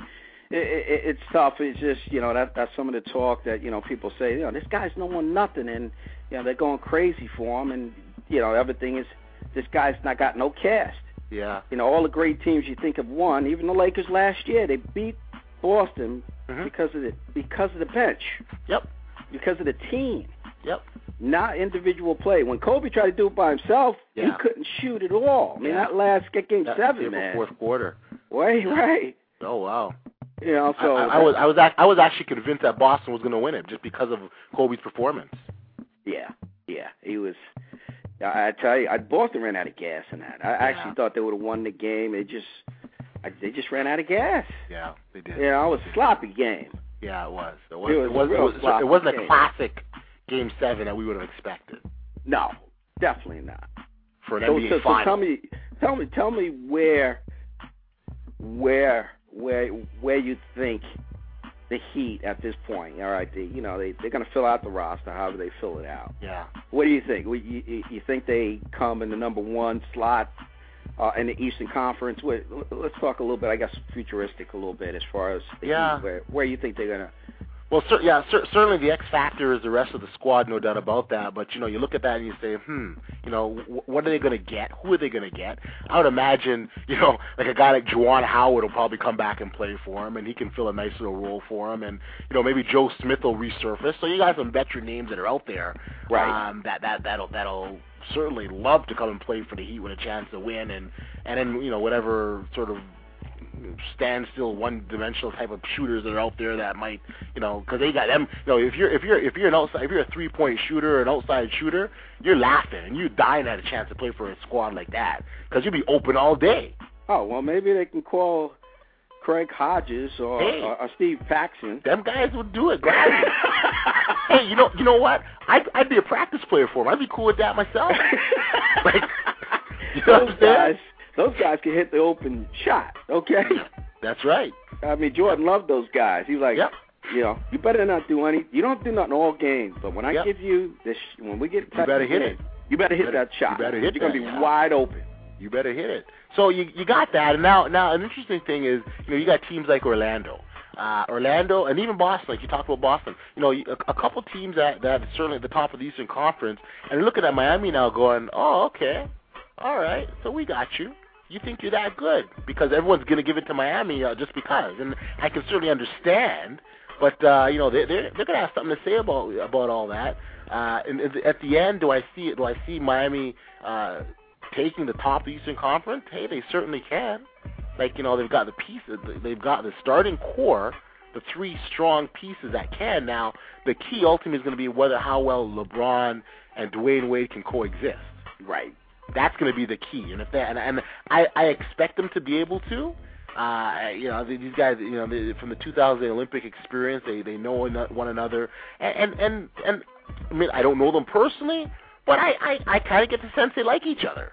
it, it's tough. It's just you know that that's some of the talk that you know people say. You know, this guy's no one nothing, and you know they're going crazy for him, and you know everything is this guy's not got no cast. Yeah. You know all the great teams you think of won. Even the Lakers last year, they beat Boston Mhm. because of the because of the bench, Yep. because of the team, Yep. not individual play. When Kobe tried to do it by himself, he couldn't shoot at all. I mean Yeah. that last game That- seven, yeah, man. Fourth quarter. Right, right. Oh wow. You know, so I, I, I was I was ac- I was actually convinced that Boston was going to win it just because of Kobe's performance. Yeah, yeah, he was. I, tell you, I, Boston ran out of gas in that. I actually thought they would have won the game. They just, I, they just ran out of gas. Yeah, they did. You know, it was a sloppy game. Yeah, it was. It was. It was, it, was, it, was, it wasn't a classic game seven that we would have expected No, definitely not. for an So, NBA so, so tell me, tell me, tell me where, where, where, where you think the Heat at this point. All right, they, you know, they they're going to fill out the roster. However, they fill it out. yeah. What do you think? You, you, you think they come in the number one slot uh, in the Eastern Conference? What, let's talk a little bit, I guess, futuristic a little bit as far as the Yeah. Heat, where, where you think they're gonna. Well, cer- yeah, cer- certainly the X factor is the rest of the squad, no doubt about that. But you know, you look at that and you say, hmm, you know, w- what are they going to get? Who are they going to get? I would imagine, you know, like a guy like Juwan Howard will probably come back and play for him, and he can fill a nice little role for him. And you know, maybe Joe Smith will resurface. So you got some veteran names that are out there, Right. Um, that that that'll that'll certainly love to come and play for the Heat with a chance to win, and and then you know whatever sort of standstill, one-dimensional type of shooters that are out there that might, you know, because they got them. You know, if you're if you're if you're an outside, if you're a three-point shooter or an outside shooter, you're laughing and you're dying at a chance to play for a squad like that because you'll be open all day. Oh well, maybe they can call Craig Hodges or, Hey. or, or Steve Paxson. Them guys would do it gladly. hey, you know, you know what? I'd I'd be a practice player for them. I'd be cool with that myself. like, you know what I'm saying? guys, those guys can hit the open shot. Okay. That's right. I mean, Jordan loved those guys. He was like, Yep. you know, you better not do any. You don't do nothing all games, but when I Yep. give you this, when we get You better hit it. You better hit You better- that shot. you better hit You're gonna be yeah. wide open. You better hit it. So you you got that, and now now an interesting thing is you know you got teams like Orlando, uh, Orlando, and even Boston. Like you talked about Boston, you know a, a couple teams that that are certainly at the top of the Eastern Conference, and looking at Miami now, going, oh okay, all right, so we got you. You think you're that good because everyone's going to give it to Miami uh, just because, and I can certainly understand. But uh, you know they they're, they're going to have something to say about about all that. Uh, and at the end, do I see do I see Miami uh, taking the top of the Eastern Conference? Hey, they certainly can. Like you know, they've got the pieces. They've got the starting core, the three strong pieces that can. Now, the key ultimately is going to be whether how well LeBron and Dwyane Wade can coexist. Right. That's going to be the key. And if they and, and I, I expect them to be able to. Uh, you know, these guys, you know, they, from the 2000 Olympic experience, they they know one another, and and and, and I mean, I don't know them personally, but I I, I kind of get the sense they like each other.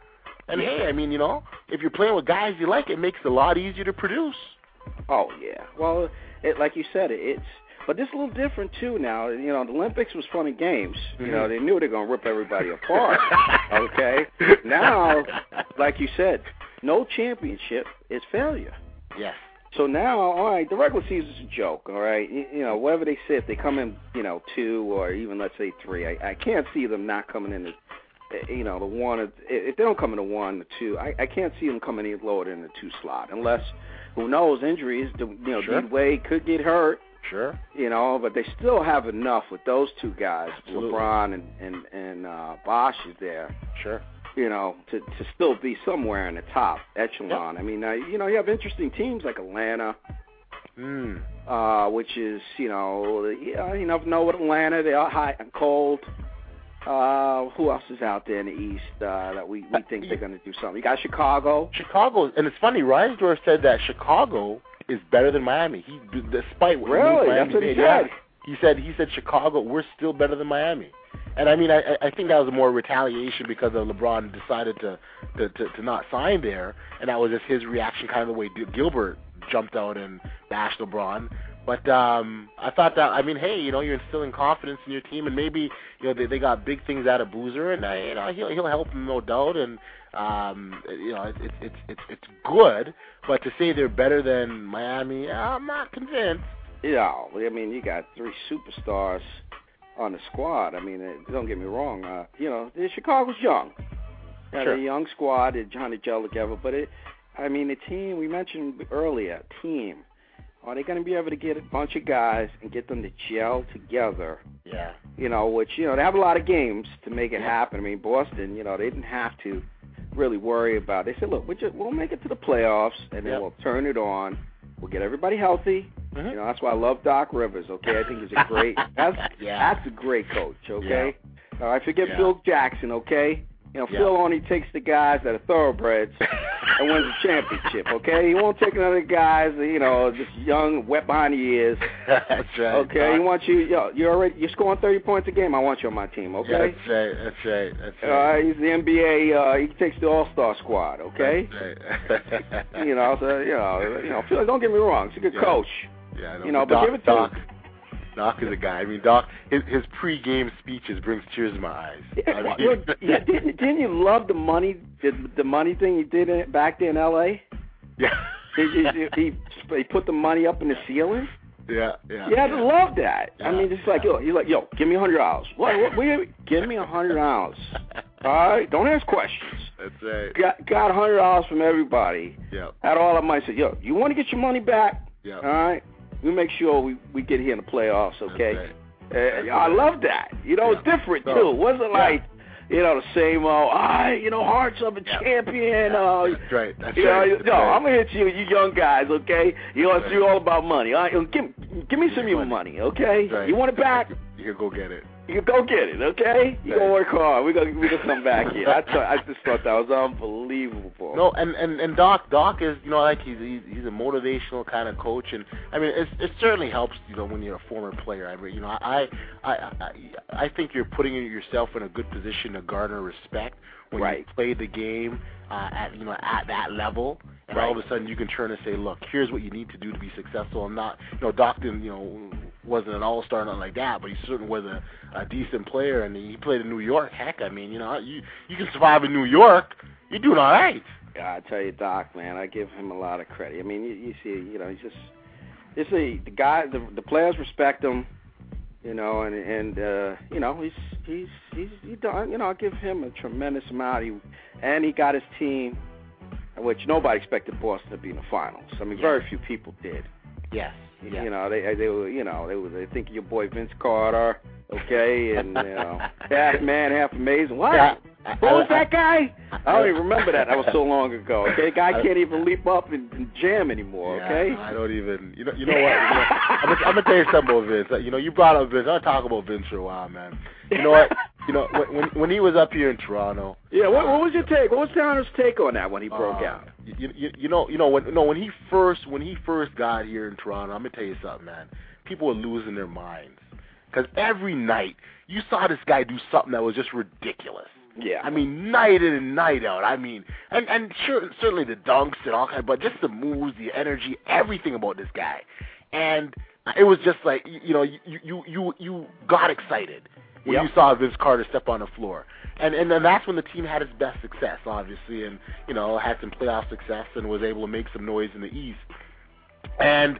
And hey, I mean, you know, if you're playing with guys you like, it makes it a lot easier to produce. Oh yeah. Well, it, like you said, it, it's but this is a little different too. Now, you know, the Olympics was fun and games. You know, Mhm. they knew they're gonna rip everybody apart. okay. Now, like you said, no championship is failure. Yes. So now, all right, the regular season's a joke. All right, you, you know, whatever they say, if they come in, you know, two or even let's say three, I, I can't see them not coming in. The, you know, the one. If they don't come in the one, the two, I, I can't see them coming any lower than the two slot, unless who knows injuries. the- You know, Sure. Dean Wade could get hurt. Sure. You know, but they still have enough with those two guys, Absolutely. LeBron and and and uh, Bosh is there. Sure. You know, to to still be somewhere in the top echelon. I mean, uh, you know, you have interesting teams like Atlanta Hmm. uh, which is you know yeah, you never know with Atlanta they are hot and cold. Uh, who else is out there in the East uh, that we we think they're going to do something? You got Chicago. Chicago, and it's funny. Reinsdorf said that Chicago is better than Miami. He, despite what Really? Miami That's what he did, yeah. He said he said Chicago, we're still better than Miami. And I mean, I, I- I think that was more retaliation because of LeBron decided to, to to to not sign there, and that was just his reaction, kind of the way Gilbert jumped out and bashed LeBron. But um, I thought that I mean, hey, you know, you're instilling confidence in your team, and maybe you know they they got big things out of Boozer, and uh, you know he'll he'll help them no doubt, and um, you know it's it's it's it's good. But to say they're better than Miami, I'm not convinced. Yeah, I mean you got three superstars on the squad. I mean, uh, don't get me wrong. Uh, you know, the Chicago's young. Got Sure. a young squad. Trying to gel together, but it. I mean, the team we mentioned earlier, team. Are they going to be able to get a bunch of guys and get them to gel together? Yeah. You know, which you know they have a lot of games to make it happen. I mean, Boston, you know, they didn't have to really worry about. They said, look, we just, we'll make it to the playoffs, and then Yep. we'll turn it on. We'll get everybody healthy. Mhm. You know, that's why I love Doc Rivers. Okay, I think he's a great. That's Yeah. that's a great coach. Okay. All right, forget Yeah. Phil Jackson. Okay. You know, Yeah. Phil only takes the guys that are thoroughbreds and wins a championship. Okay, he won't take none of the guys. You know, just young, wet behind the ears. that's right. Okay, he wants you. Yo, you're already you're scoring 30 points a game. I want you on my team. Yeah, Okay. that's right. That's right. That's right. right, he's the NBA. Uh, he takes the All Star squad. Okay. That's right. You know, so you know, you know. Phil, don't get me wrong. He's a good Yeah. coach. Yeah, I know. You know, but Doc, give it to Doc. Doc is a guy. I mean, Doc, his his pre-game speeches brings tears to my eyes. Yeah, I mean, you yeah, didn't, didn't you love the money, the, the money thing he did in, back there in L.A.? yeah, He, he, he, he put the money up in the ceiling. yeah, yeah. You had to love that. I mean, it's like, yo, he's like, yo, give me a hundred dollars. What? what, what give me a hundred dollars. All right, don't ask questions. That's right. Got got a hundred dollars from everybody. Yeah, Had all that money. Said, yo, you want to get your money back? yeah. All right, we make sure we we get here in the playoffs. Okay. Right. Uh, I love that. You know, it's different So, too. It wasn't yeah. like, you know, the same old, I, you know, hearts of a Yeah. champion. Uh, That's right. That's you right. you- That's no, right. I'm gonna hit you, you young guys, okay? You know, it's all about money. All right, give give me some of your money, okay? Right. You want it back? You can go get it. You go get it, okay? You Right. gonna work hard. We gonna we gonna come back here. I, thought- I just thought that was unbelievable. No, and and and Doc Doc is you know like he's he's, he's a motivational kind of coach, and I mean it it certainly helps you know when you're a former player. I mean you know I I I I think you're putting yourself in a good position to garner respect when Right. you play the game uh, at you know at that level, and all of a sudden you can turn and say, look, here's what you need to do to be successful. I'm not you know Doc didn't you know wasn't an all star nothing like that, but he certainly was a, a decent player, and he played in New York. Heck, I mean you know you you can survive in New York. You're doing all right. Yeah, I tell you, Doc, man, I give him a lot of credit. I mean, you, you see, you know, he's just, it's a the guy, the the players respect him, you know, and and uh, you know, he's he's he's he done, you know, I give him a tremendous amount. He and he got his team, which nobody expected Boston to be in the finals. I mean, very few people did. Yes. You- Yeah. You know, they they were, you know, they were they think of your boy Vince Carter, okay, and you know, half man, half amazing. What? Yeah. I- What was that guy? I don't even remember that. That was so long ago. Okay, guy can't even leap up and, and jam anymore. Yeah, Okay. I don't even. You know. You know what? You know, I'm, gonna, I'm gonna tell you something about Vince. You know, you brought up Vince. I'll talk about Vince for a while, man. You know what? You know, when when, he was up here in Toronto. Yeah. What, what was your take? What was Towner's take on that when he broke uh, out? You, you, you know, you know when no when he first when he first got here in Toronto. I'm gonna tell you something, man. People were losing their minds because every night you saw this guy do something that was just ridiculous. Yeah. I mean, night in and night out. I mean, and and sure, certainly the dunks and all kind, but just the moves, the energy, everything about this guy, and it was just like you, you know, you you you you got excited when Yep. you saw Vince Carter step on the floor, and and then that's when the team had its best success, obviously, and you know had some playoff success and was able to make some noise in the East, and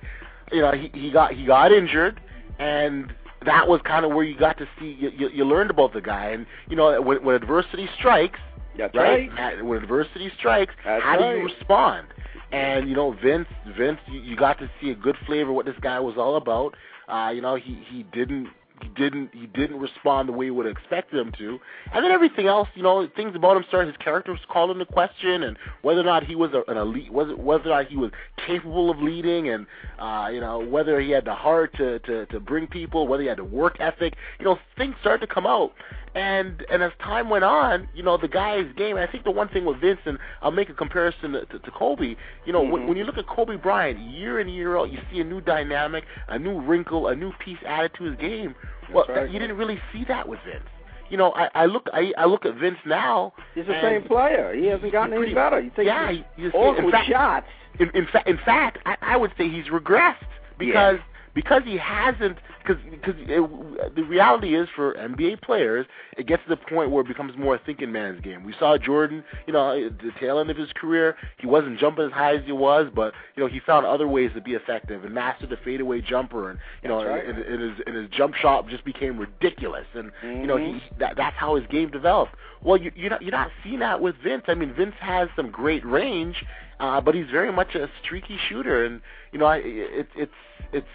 you know he he got he got injured, and that was kind of where you got to see you, you, you learned about the guy, and you know when, when adversity strikes, That's right? right. When adversity strikes, That's how do you respond? And you know, Vince, Vince, you, you got to see a good flavor of what this guy was all about. Uh, you know, he he didn't didn't he didn't respond the way you would have expected him to. And then everything else, you know, things about him started. His character was called into question, and whether or not he was an elite, was whether or not he was capable of leading, and uh, you know, whether he had the heart to to to bring people, whether he had the work ethic. You know, things started to come out. And and as time went on, you know, the guy's game. I think the one thing with Vince, and I'll make a comparison to, to, to Kobe. You know, when, Mhm. when you look at Kobe Bryant, year in year out, you see a new dynamic, a new wrinkle, a new piece added to his game. well, right. that, you didn't really see that with Vince. You know, I, I look I, I look at Vince now. He's the same player. He hasn't gotten any better. You think yeah, he- awful in fact- shots. In, in, fa- in fact, I, I would say he's regressed because because he hasn't because because the reality is for NBA players, it gets to the point where it becomes more a thinking man's game. We saw Jordan, you know, the tail end of his career, he wasn't jumping as high as he was, but you know he found other ways to be effective and mastered the fadeaway jumper, and you know, right. and, and his and his jump shot just became ridiculous, and mm-hmm. you know he that that's how his game developed. Well, you, you're not you're not seeing that with Vince. I mean, Vince has some great range, uh, but he's very much a streaky shooter, and you know, it, it, it's it's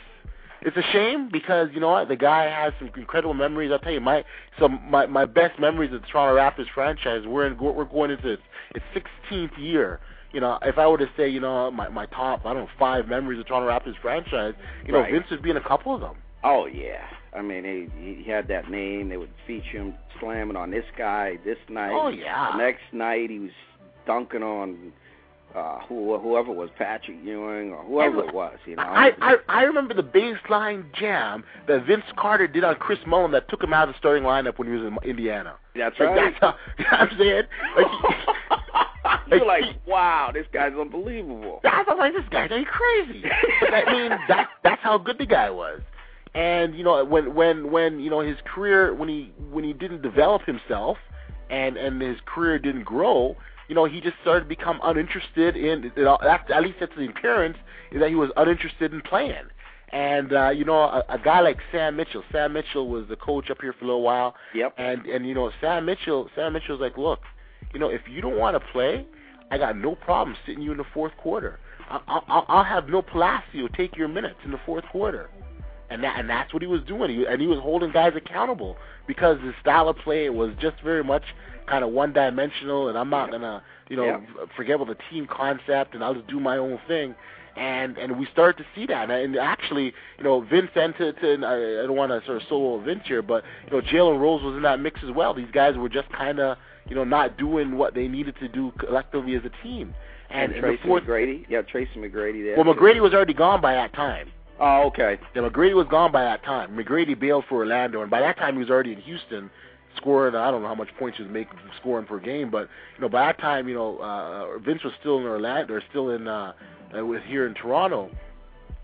it's a shame because you know what the guy has some incredible memories. I'll tell you my some my my best memories of the Toronto Raptors franchise. We're in we're going into its, its 16th year. You know, if I were to say you know my my top I don't know five memories of Toronto Raptors franchise, you know right. Vince would be in a couple of them. Oh yeah, I mean he he had that name. They would feature him slamming on this guy this night. Oh yeah. The next night he was dunking on uh, who, whoever was, Patrick Ewing or whoever it was, you know. I, I I remember the baseline jam that Vince Carter did on Chris Mullin that took him out of the starting lineup when he was in Indiana. That's like, right. That's how, you know what I'm saying. Like, You're like, wow, this guy's unbelievable. I was like, this guy's crazy. but I mean, that that's how good the guy was. And you know, when when when you know his career when he when he didn't develop himself, and and his career didn't grow, you know, he just started to become uninterested in, you know, at, at least that's the appearance, is that he was uninterested in playing. And, uh, you know, a, a guy like Sam Mitchell, Sam Mitchell was the coach up here for a little while. Yep. And, and you know, Sam Mitchell, Sam Mitchell's like, look, you know, if you don't want to play, I got no problem sitting you in the fourth quarter. I'll, I'll, I'll have no Palacio take your minutes in the fourth quarter. And that and that's what he was doing. He, and he was holding guys accountable because his style of play was just very much kind of one dimensional and I'm not gonna, you know, Yeah. forget about the team concept and I'll just do my own thing. And and we started to see that. And actually, you know, Vince and to, to I, I don't want to sort of solo Vince here, but you know, Jalen Rose was in that mix as well. These guys were just kind of, you know, not doing what they needed to do collectively as a team. And, And Tracy fourth, McGrady. Yeah, Tracy McGrady there. well, McGrady was already gone by that time. Oh, okay. Yeah, McGrady was gone by that time. McGrady bailed for Orlando, and by that time he was already in Houston, scoring. I don't know how much points he was making scoring per game, but you know by that time, you know uh, Vince was still in Orlando, or still in uh, uh, with here in Toronto.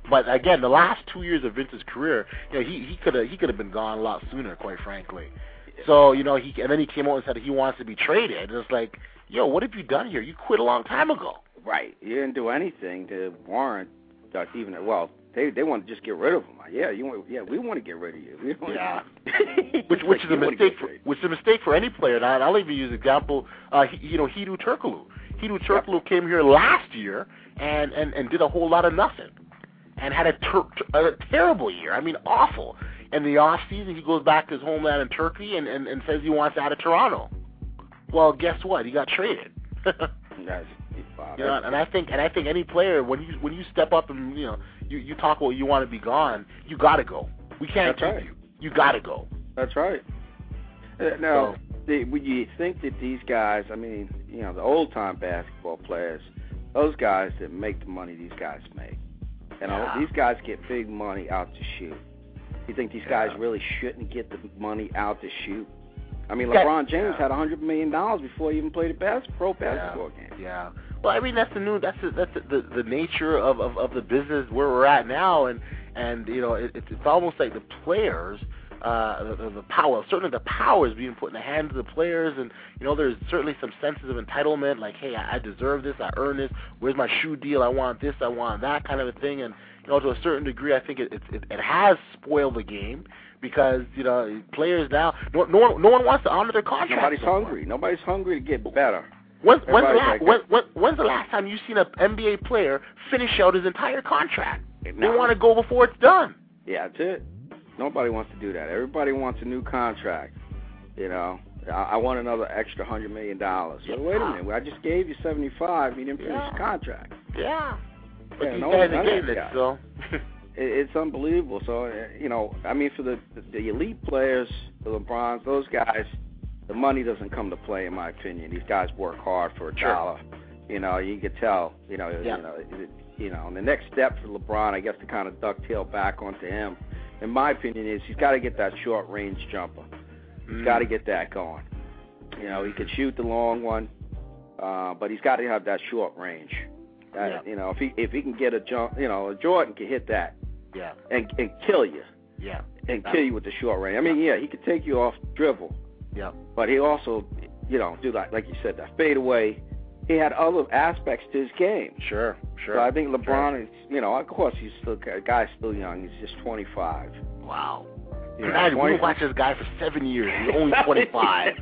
But again, the last two years of Vince's career, you know, he he could have he could have been gone a lot sooner, quite frankly. So you know he and then he came out and said he wants to be traded, and it's like, yo, what have you done here? You quit a long time ago. Right. You didn't do anything to warrant even well, they they want to just get rid of him. Yeah, you want yeah, we want to get rid of you. We don't Yeah. It's which like which is a mistake for, which is a mistake for any player. And I'll even use example. Uh, he, you know, Hedo Turkoglu. Hedo Turkoglu came here last year and and and did a whole lot of nothing, and had a, ter- a terrible year. I mean, awful. In the off season, he goes back to his homeland in Turkey and and, and says he wants out of Toronto. Well, guess what? He got traded. That's, wow, You know, and I think and I think any player when you when you step up and you know you you talk about you want to be gone, you got to go. We can't That's keep right. you. You got to go. That's right. Uh, now, So- the, would you think that these guys? I mean, you know, the old time basketball players, those guys that make the money these guys make, and all Yeah. these guys get big money out to shoot. You think these guys really shouldn't get the money out to shoot? I mean, LeBron James Yeah. had a hundred million dollars before he even played a bas- pro basketball yeah. game. Yeah. Well, I mean that's the new that's the, that's the, the the nature of, of of the business where we're at now, and and you know it, it's it's almost like the players. Uh, the, the power, certainly the power is being put in the hands of the players, and you know there's certainly some senses of entitlement, like hey, I, I deserve this, I earn this. Where's my shoe deal? I want this, I want that kind of a thing, and you know to a certain degree, I think it it, it, it has spoiled the game because you know players now no no one, no one wants to honor their contracts. Nobody's no more. hungry. Nobody's hungry to get better. When's, when's, the last, when, when, when's the last time you've seen an NBA player finish out his entire contract? They No. want to go before it's done. Yeah, that's it. Nobody wants to do that. Everybody wants a new contract. You know, I, I want another extra hundred million dollars. So wait a minute, I just gave you seventy five. You didn't finish Yeah. the contract. Yeah. But Yeah, no guys one's are done getting that it, guy. so. It, it's unbelievable. So uh, you know, I mean, for the the elite players, the LeBrons, those guys, the money doesn't come to play, in my opinion. These guys work hard for a Sure. dollar. You know, you could tell. You know, Yeah. you know, it, you know. And the next step for LeBron, I guess, to kind of ducktail back onto him, in my opinion, is he's got to get that short range jumper. He's Mm. got to get that going. You know, he could shoot the long one, uh, but he's got to have that short range. That, Yeah. You know, if he if he can get a jump, you know, Jordan can hit that. Yeah. and and kill you Yeah. and kill you with the short range. I mean, yeah, he could take you off dribble, Yeah. but he also, you know, do like like you said, that fade away. He had other aspects to his game. Sure. Sure. So I think LeBron Sure. is, you know, of course he's still a guy's still young. He's just 25. Wow. You know, Imagine we 20 watched this guy for seven years. He's only 25.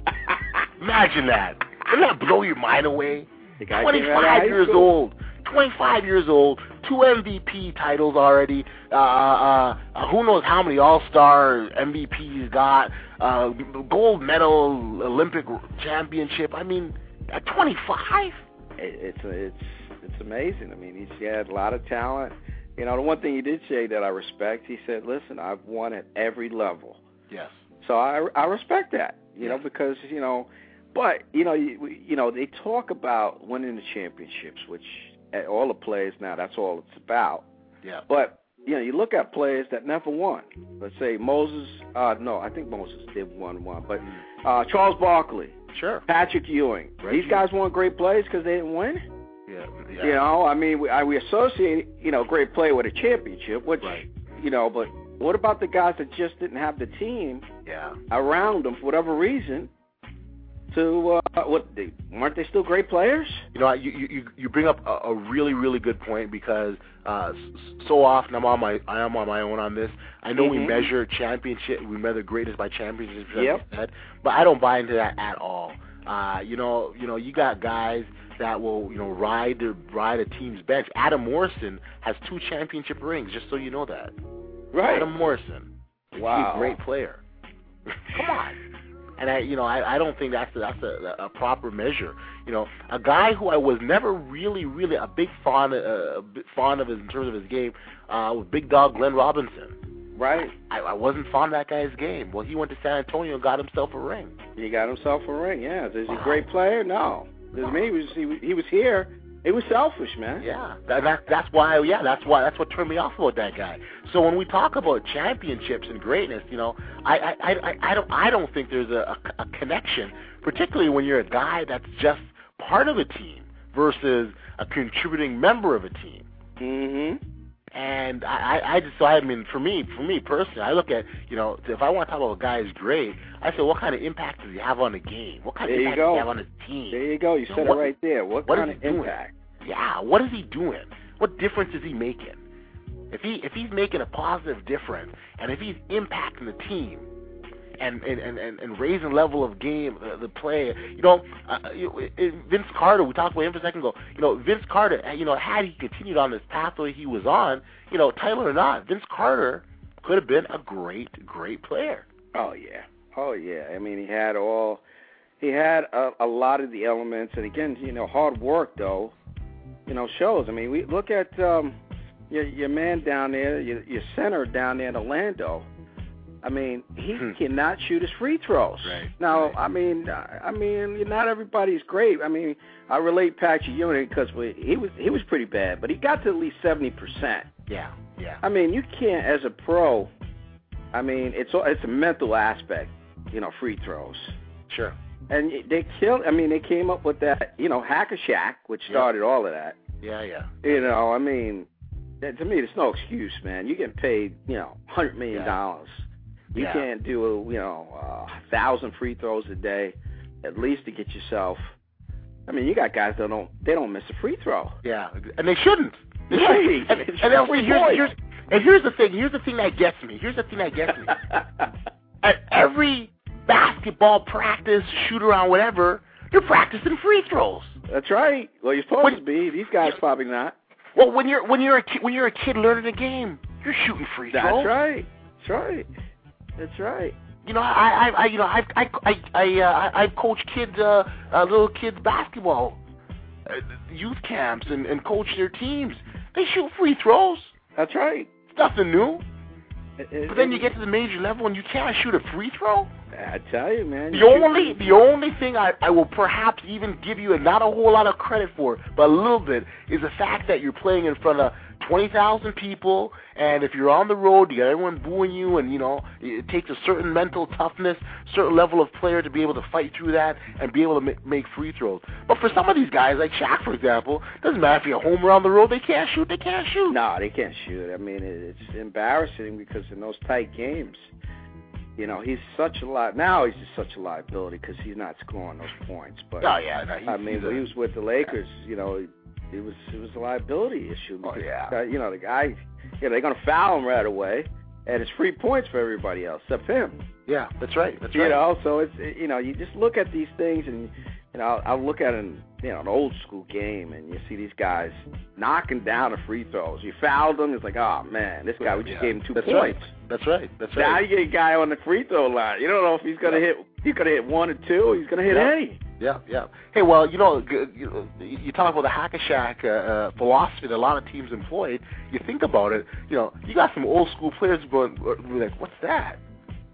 Imagine that. Doesn't that blow your mind away? The guy came out of 25 years old. 25 years old. Two MVP titles already. Uh, uh, uh, who knows how many All-Star MVPs got. Uh, gold medal, Olympic championship. I mean, at 25? It's it's it's amazing. I mean, he's had a lot of talent. You know, the one thing he did say that I respect, he said, "Listen, I've won at every level." Yes. So I I respect that. You know, because you know, but you know, you, you know, they talk about winning the championships, which eh, all the plays now that's all it's about. Yeah. But you know, you look at players that never won. Let's say Moses. Uh, no, I think Moses did won one, but uh, Charles Barkley, Sure. Patrick Ewing. Reggie. These guys weren't great players because they didn't win. Yeah. yeah. You know, I mean, we, I, we associate you know great player with a championship, which Right. you know, but what about the guys that just didn't have the team Yeah. around them for whatever reason? To uh, what? They, weren't they still great players? You know, you you you bring up a, a really really good point because uh, so often I'm on my I am on my own on this. I know we Mhm. measure championship, we measure greatness by championships, Yep. but I don't buy into that at all. Uh, you know, you know, you got guys that will you know ride the ride a team's bench. Adam Morrison has two championship rings, just so you know that. Right. Adam Morrison, Wow. he's a great player. Come on. And I, you know, I, I don't think that's a, that's a, a proper measure. You know, a guy who I was never really, really a big fan, uh, fond of his, in terms of his game, uh, was Big Dog Glenn Robinson. Right. I, I wasn't fond of that guy's game. Well, he went to San Antonio and got himself a ring. He got himself a ring. Yeah. Is he Wow. a great player? No. Doesn't mean he was. He, he was here. He was selfish, man. Yeah, that, that that's why. Yeah, that's why. That's what turned me off about that guy. So when we talk about championships and greatness, you know, I I I, I- I don't I don't think there's a, a, a connection, particularly when you're a guy that's just part of a team versus a contributing member of a team. Mm-hmm. And I, I, I just so I mean for me for me personally, I look at you know if I want to talk about a guy who's great, I say what kind of impact does he have on the game? What kind There of impact does he have on his team? There you go. You You know, said what- it right there. What, what kind of he doing? impact? Yeah, what is he doing? What difference is he making? If he if he's making a positive difference, and if he's impacting the team, and and and, and, raising level of game, uh, the play, you know, uh, you, uh, Vince Carter. We talked about him for a second ago. You know, Vince Carter. uh, You know, had he continued on this pathway he was on, you know, title or not, Vince Carter could have been a great great player. Oh yeah. Oh yeah. I mean, he had all. He had a, a lot of the elements, and again, you know, hard work though. You know, shows. I mean, we look at um, your your man down there, your, your center down there in Orlando. I mean, he Hmm. cannot shoot his free throws. Right, Now, right. I mean, I mean, not everybody's great. I mean, I relate Patrick Ewing because he was he was pretty bad, but he got to at least seventy percent. Yeah, yeah, I mean, you can't as a pro. I mean, it's it's a mental aspect, you know, free throws. sure. And they killed. I mean, they came up with that, you know, Hack a Shaq, which Yeah. started all of that. Yeah, yeah. You know, I mean, that, to me, there's no excuse, man. You get paid, you know, hundred million dollars. You Yeah. can't do, you know, a thousand free throws a day, at least to get yourself. I mean, you got guys that don't they don't miss a free throw. Yeah, and they shouldn't. They Right. shouldn't. And, and free here's, here's and here's the thing. Here's the thing that gets me. Here's the thing that gets me. At every basketball practice, shoot around, whatever, you're practicing free throws. That's right. Well, you're supposed When- to be. These guys probably not. Well, when you're when you're a kid, when you're a kid learning the game, you're shooting free throws. That's right. That's right. That's right. You know, I, I, I you know, I, I, I, I, uh, I- I've coached kids, uh, uh, little kids basketball, uh, youth camps, and, and coached their teams. They shoot free throws. That's right. It's nothing new. It- it- But then you get to the major level and you can't shoot a free throw. I tell you, man. The you only the only thing I, I will perhaps even give you a, not a whole lot of credit for, but a little bit, is the fact that you're playing in front of twenty thousand people, and if you're on the road, you got everyone booing you, and you know it takes a certain mental toughness, certain level of player to be able to fight through that and be able to make, free throws. But for some of these guys, like Shaq, for example, doesn't matter if you're home or on the road, they can't shoot. They can't shoot. No, they can't shoot. I mean, it's embarrassing because in those tight games, you know, he's such a lot. Now he's just such a liability because he's not scoring those points. But oh yeah, no, I mean, when he was with the Lakers, you know, it was it was a liability issue. Oh, because, oh yeah. Uh, you know, the guy, yeah, they're gonna foul him right away, and it's free points for everybody else except him. Yeah, that's right. That's you right. You know, so it's you know, you just look at these things and you know, I'll, I'll look at an you know an old school game, and you see these guys knocking down the free throws. You fouled them, it's like, oh man, this guy we just yeah. gave him two That's points. Right. That's right. That's right. now you get a guy on the free throw line. You don't know if he's gonna Yeah. hit. He's gonna hit one or two. He's gonna hit Yeah. any. Yeah, yeah. Hey, well, you know, you, you talk about the hack a Shaq uh, uh, philosophy that a lot of teams employed. You think about it, you know, you got some old school players going, like, what's that?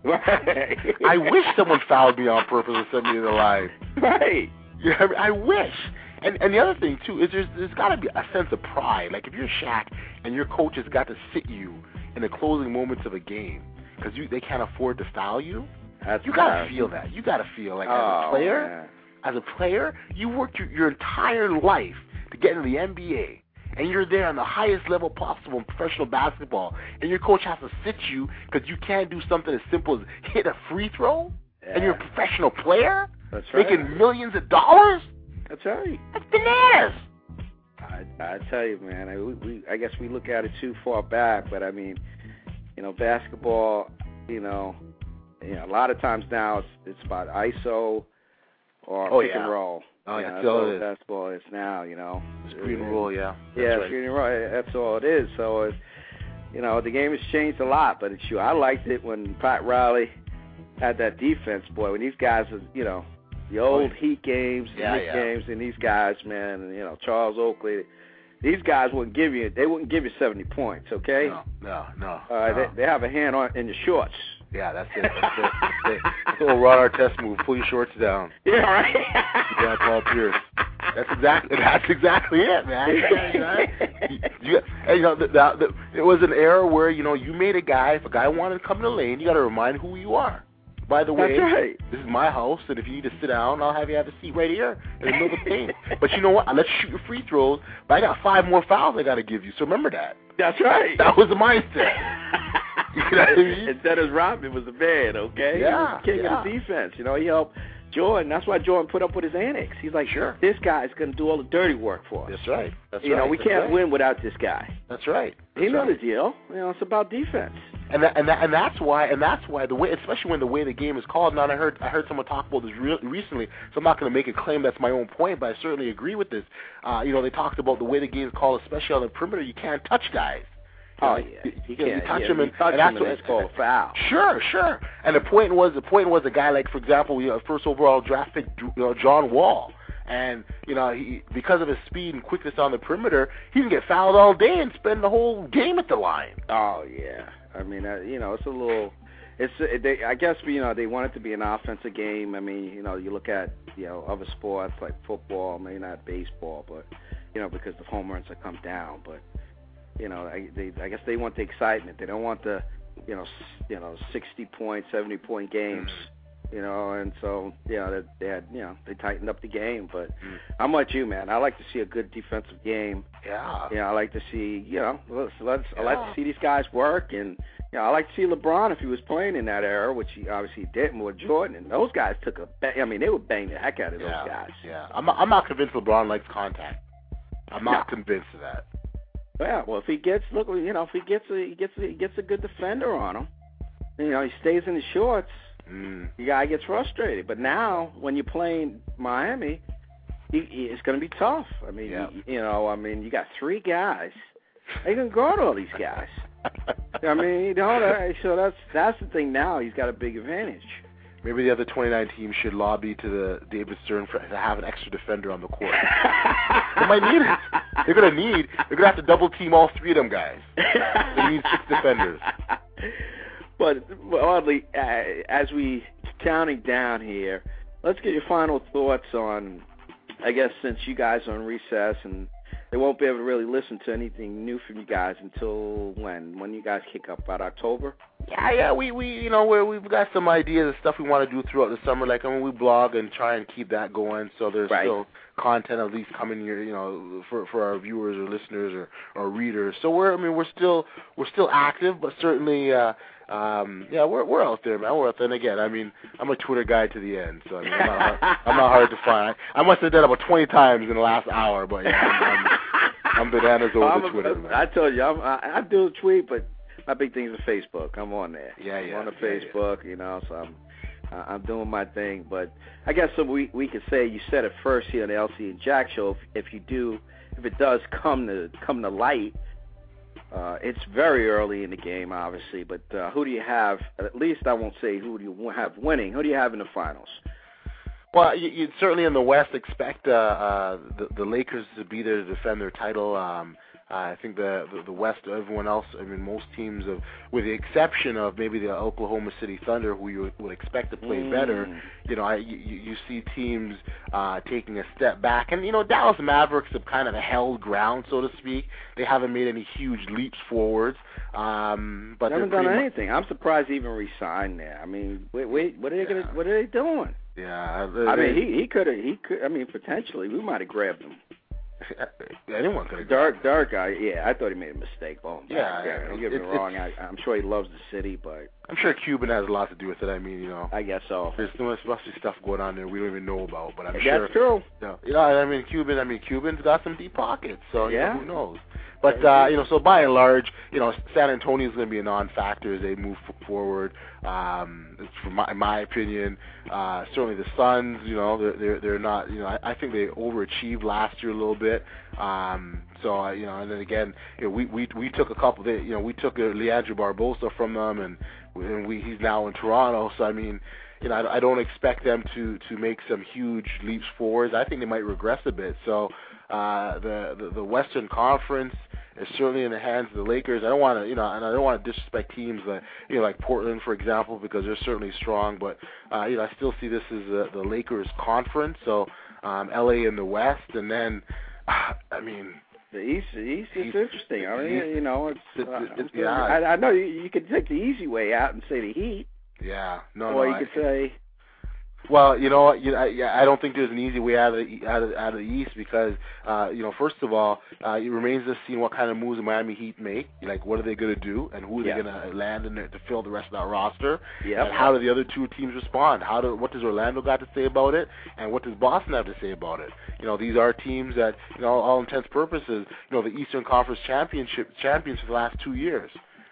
Right. I wish someone fouled me on purpose and sent me to the line. Right. You know, I, mean? I wish. And and the other thing too is there's there's got to be a sense of pride. Like if you're Shaq and your coach has got to sit you in the closing moments of a game because you they can't afford to foul you. That's You gotta feel that. You gotta feel like as oh, a player, man. As a player, you worked your, your entire life to get into the NBA, and you're there on the highest level possible in professional basketball, and your coach has to sit you because you can't do something as simple as hit a free throw, and you're a professional player That's right. making millions of dollars. That's right. That's bananas. I I tell you, man. I, we I guess we look at it too far back, but I mean, you know, basketball. You know, you know, a lot of times now it's it's about ISO or Oh, pick yeah. and roll. Oh, yeah, that's all all it is. basketball is now. You know, It's green and roll, yeah. That's yeah, right. shooting right. That's all it is. So, it, you know, the game has changed a lot, but it's you. I liked it when Pat Riley had that defense, boy. When these guys, are, you know, the old Heat games, the Yeah, Knicks yeah. games, and these guys, man, and, you know, Charles Oakley. These guys wouldn't give you. They wouldn't give you seventy points. Okay. No, no, no. Uh, no. they, they have a hand on in your shorts. Yeah, that's it. That's it. That's it. A little Artest move. Pull your shorts down. Yeah, right. Yeah, Paul Pierce. That's exactly that's exactly it, man. you, you, you know, the, the, the, it was an era where you know you made a guy. If a guy wanted to come in the lane, you got to remind who you are. By the way, That's right. this is my house, and if you need to sit down, I'll have you have a seat right here in the middle of the paint. But you know what? I let you shoot your free throws, but I got five more fouls I got to give you. So remember that. That's right. That was the mindset. You know what I mean? And Dennis Rodman was the man, okay? Yeah, he was the king yeah. of the defense. You know, he helped Jordan. That's why Jordan put up with his antics. He's like, Sure. this guy's going to do all the dirty work for us. That's right. That's you right. know, we That's can't right. win without this guy. That's right. He That's knows right. the deal. You know, it's about defense. And that, and that, and that's why and that's why the way especially when the way the game is called now I heard I heard someone talk about this re- recently so I'm not going to make a claim that's my own point but I certainly agree with this uh you know they talked about the way the game is called especially on the perimeter you can't touch guys Oh yeah, you, you you, can't touch yeah, them and, touch and that's him what it's called a foul. Sure, sure. And the point was the point was a guy like, for example, you know, first overall draft pick, you know, John Wall, and you know, he because of his speed and quickness on the perimeter, he can get fouled all day and spend the whole game at the line. Oh yeah, I mean, uh, you know, it's a little. It's uh, they. I guess you know they want it to be an offensive game. I mean, you know, you look at you know other sports like football, maybe not baseball, but you know because the home runs have come down. But you know, I, they. I guess they want the excitement. They don't want the you know you know sixty point, seventy point games. You know, and so you know they, they had you know they tightened up the game. But Mm. I'm like you, man. I like to see a good defensive game. Yeah. You know, I like to see, you know, let's, let's I like to see these guys work, and you know, I like to see LeBron if he was playing in that era, which he obviously didn't with Jordan. And those guys took a, ba- I mean, they would bang the heck out of those guys. Yeah. I'm I'm not convinced LeBron likes contact. I'm not No. convinced of that. Yeah, well, if he gets, look, you know, if he gets, a, he gets, a, he gets a good defender on him, you know, he stays in his shorts. Mm. The guy gets frustrated. But now, when you're playing Miami, he, he, it's going to be tough. I mean, Yeah. you, you know, I mean, you got three guys. How you going to guard all these guys? I mean, you know, that, so that's that's the thing. Now he's got a big advantage. Maybe the other 29 teams should lobby to the David Stern for, to have an extra defender on the court. they might need it. They're gonna need. They're gonna have to double team all three of them guys. They need six defenders. But Audley, uh, as we counting down here, let's get your final thoughts on. I guess since you guys are on recess and they won't be able to really listen to anything new from you guys until when? When you guys kick up about October? Yeah, yeah, we we you know we we've got some ideas of stuff we want to do throughout the summer. Like I mean, we blog and try and keep that going. So there's right. still content at least coming here, you know, for for our viewers or listeners or or readers. So we're I mean we're still we're still active, but certainly uh um yeah we're we're out there man we're out there and again i mean i'm a twitter guy to the end so i mean i'm not, hard, I'm not hard to find i must have done about 20 times in the last hour but yeah i'm, I'm, I'm bananas over I'm the twitter a, man. i told you I'm, i i do tweet but my big thing is facebook i'm on there yeah yeah i'm on the yeah, facebook yeah. you know so i'm I'm doing my thing, but I guess so we we could say you said it first here on the LC and Jack show. If, if you do, if it does come to come to light, uh, it's very early in the game, obviously. But uh, who do you have? At least I won't say who do you have winning. Who do you have in the finals? Well, you, you'd certainly in the West expect uh, uh, the, the Lakers to be there to defend their title. Um, uh, I think the, the the West, everyone else, I mean, most teams, of, with the exception of maybe the Oklahoma City Thunder, who you would expect to play Mm. better, you know, I, you, you see teams uh, taking a step back, and you know, Dallas Mavericks have kind of held ground, so to speak. They haven't made any huge leaps forwards, um, but They haven't done anything. I'm surprised he even resigned there. I mean, wait, wait, what are they Yeah. gonna? What are they doing? Yeah, I they- mean, he he could have. He could. I mean, potentially, we might have grabbed him. Anyone could have. Dark, dark guy. Yeah, I thought he made a mistake. Oh, Yeah, yeah. yeah, Don't get me wrong. I, I'm sure he loves the city, but I'm sure Cuban has a lot to do with it. I mean, you know, I guess so. there's so much must be stuff going on there we don't even know about. But I'm That's sure. true. No, yeah, I mean Cuban. I mean Cuban's got some deep pockets, so you know, Yeah. who knows? But uh, you know, so by and large, you know, San Antonio is going to be a non-factor as they move forward. Um, from my, in my opinion, uh, certainly the Suns. You know, they're they're, they're not. You know, I, I think they overachieved last year a little bit. Um, so uh, you know, and then again, you know, we we we took a couple. You know, we took uh, Leandro Barbosa from them, and and we he's now in Toronto. So I mean you know, I, don't expect them to to make some huge leaps forwards. I think they might regress a bit. So uh, the, the the Western Conference is certainly in the hands of the Lakers. I don't want to, you know, and I don't want to disrespect teams like you know like Portland, for example, because they're certainly strong. But uh, you know, I still see this as the, the Lakers conference. So um, LA in the West, and then I mean. The East, the East is East- interesting. I mean, East- you know, it's. it's, Uh, it- I'm yeah. I, I know you, you could take the easy way out and say the Heat, Yeah, no, or no. you I- could say Well, you know? You I, I don't think there's an easy way out of the out of, out of the East because, uh, you know, first of all, uh, it remains to see what kind of moves the Miami Heat make. Like, what are they going to do, and who are Yeah. they going to land in there to fill the rest of that roster? Yep. And how do the other two teams respond? How do what does Orlando got to say about it, and what does Boston have to say about it? You know, these are teams that, you know, all intents purposes, you know, the Eastern Conference championship champions for the last two years.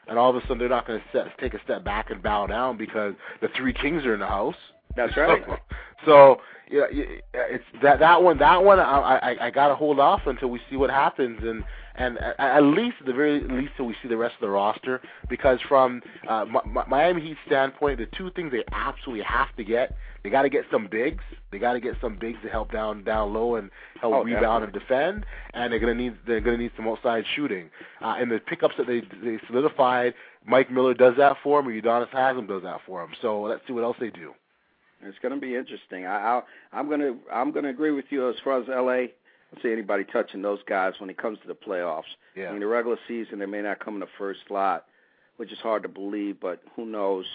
And all of a sudden, they're not going to take a step back and bow down because the three kings are in the house. That's right. So, so yeah, it's that that one. That one, I I, I got to hold off until we see what happens, and and at- at least at the very least till we see the rest of the roster. Because from uh, Mi- Miami Heat standpoint, the two things they absolutely have to get, they got to get some bigs. They got to get some bigs to help down down low and help Oh, rebound and defend. And they're gonna need they're gonna need some outside shooting. Uh, and the pickups that they they solidified, Mike Miller does that for them, or Udonis Haslem does that for them. So let's see what else they do. It's going to be interesting. I, I'll, I'm going to I'm going to agree with you as far as LA. I don't see anybody touching those guys when it comes to the playoffs. Yeah. In the regular season, they may not come in the first slot, which is hard to believe, but who knows?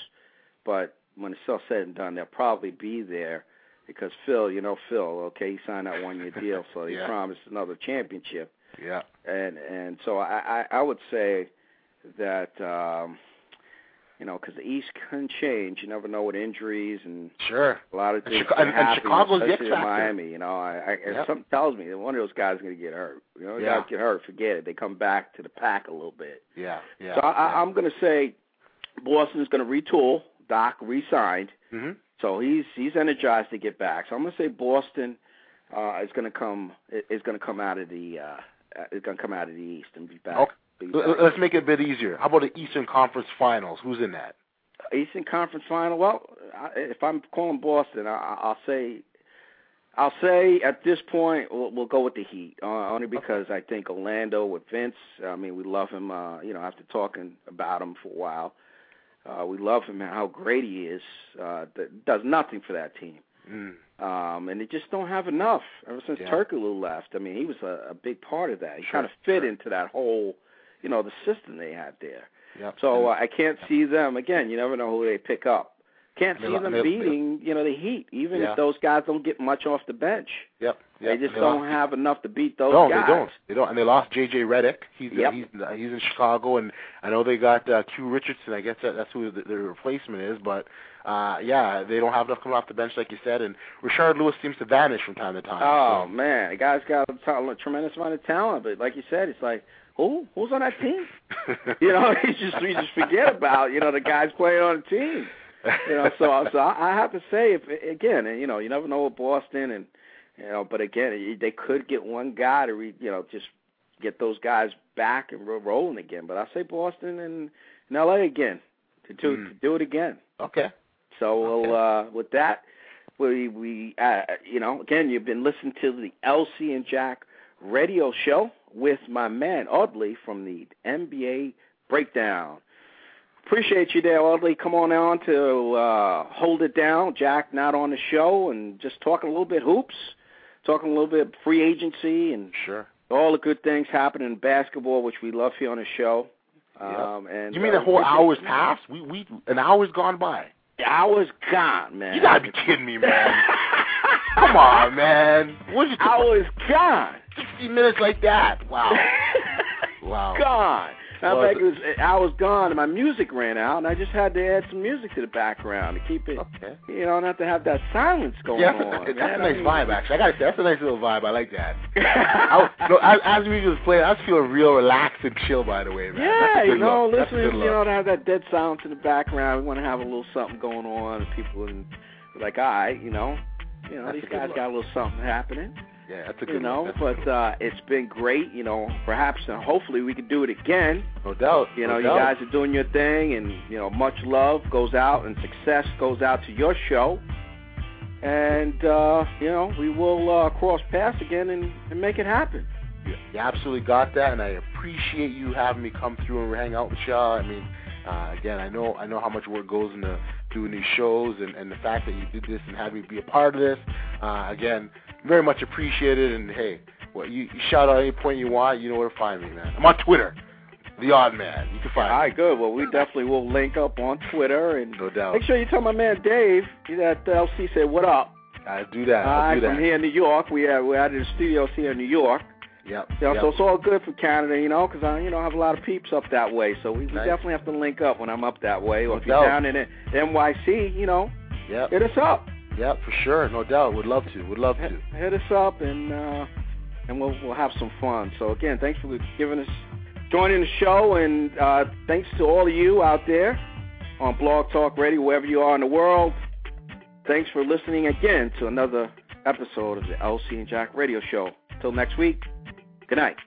But when it's all said and done, they'll probably be there because Phil, you know Phil, okay, he signed that one year deal, so he Yeah. promised another championship. Yeah. And and so I I, I would say that um, you know because the East can change. You never know with injuries and Sure. a lot of And things Chica- can and- and Chicago's the especially in. Miami. You know, I, I Yep. something tells me that one of those guys is going to get hurt. You know, Yeah. guys get hurt, forget it. They come back to the pack a little bit. Yeah. Yeah. so I, I, I'm going to say Boston's going to retool. Doc re-signed, hmm so he's he's energized to get back. So I'm going to say Boston uh, is going to come is going to come out of the uh, is going to come out of the East and be back. Okay. Back. Let's make it a bit easier. How about the Eastern Conference Finals? Who's in that? Eastern Conference Final. Well, if I'm calling Boston, I, I'll say, I'll say at this point we'll, we'll go with the Heat, uh, only because I think Orlando with Vince. I mean, we love him. Uh, you know, after talking about him for a while, uh, we love him and how great he is. Uh, that does nothing for that team. Mm. Um, and they just don't have enough ever since Yeah. Turkoglu left. I mean, he was a, a big part of that. He Sure, kind of fit sure. into that whole, you know, the system they had there. Yep. So uh, I can't see them again. You never know who they pick up. Can't see them beating, you know, the Heat, even Yeah. if those guys don't get much off the bench. yep. They just They don't lost- have enough to beat those no, guys. they don't. They don't. And they lost J.J. Redick. He's Yep. he's he's in Chicago, and I know they got uh, Q Richardson. I guess that, that's who the, their replacement is. But uh yeah, they don't have enough coming off the bench, like you said. And Rashard Lewis seems to vanish from time to time. Oh So, man, the guy's got a, ta- a tremendous amount of talent, but like you said, it's like who who's on that team? You know, you just you just forget about you know the guys playing on the team. You know, so so I I have to say, if again, and you know, you never know with Boston, and you know, but again, they could get one guy to re, you know just get those guys back and ro- rolling again. But I say Boston and, and LA again to do Mm. to do it again. okay. So we'll uh, with that, we we uh, you know again you've been listening to the LC and Jack radio show with my man Audley from the NBA Breakdown. Appreciate you there, Audley. Come on on to uh, hold it down. Jack not on the show and just talking a little bit hoops, talking a little bit free agency and Sure. all the good things happening in basketball, which we love here on the show. Yep. Um, and You mean uh, the whole hour's passed? We we an hour's gone by. The hour's gone, man. You gotta be kidding me, man. Come on, man. What you hour's gone. Sixty minutes like that? Wow. Wow. gone. I Well, think it was I was gone and my music ran out and I just had to add some music to the background to keep it Okay. you know, not to have that silence going Yeah, on. that's, man. a I nice vibe, actually. I gotta say, that's a nice little vibe. I like that. I, was- no, as, as music was playing, I was feeling real relaxed and chill. By the way, man. Yeah, you know, look. That's listening, you know, to have that dead silence in the background. We want to have a little something going on, and people and like, all right, you know, you know, That's these guys look. got a little something happening. Yeah, that's a good you know. That's a but uh it's been great, you know. Perhaps and hopefully we can do it again. no doubt. You no know, you doubt. guys are doing your thing, and you know, much love goes out and success goes out to your show. And uh, you know, we will uh, cross paths again and, and make it happen. You, you absolutely got that, and I appreciate you having me come through and hang out with y'all. I mean, uh, again, I know I know how much work goes into doing these shows, and, and the fact that you did this and had me be a part of this, uh, again, very much appreciated. And hey, well, you, you shout out any point you want, you know where to find me, man. I'm on Twitter, the Odd Man. You can find All me. right, good. Well, we definitely will link up on Twitter and No doubt. make sure you tell my man Dave that uh, the LC said what up. I do that. Right, do that. from here in New York, we are we're out of the studios here in New York. Yep. Know, yep. so it's all good for Canada, you know, because I, you know, have a lot of peeps up that way. So we, we definitely have to link up when I'm up that way. Or if you're down in uh, it, NYC, you know, Yep. hit us up. Yep. For sure. No doubt. Would love to. Would love to. hit us up, and uh, and we'll we'll have some fun. So again, thanks for giving us joining the show, and uh, thanks to all of you out there on Blog Talk Radio, wherever you are in the world. Thanks for listening again to another episode of the LC and Jack Radio Show. Till next week, good night.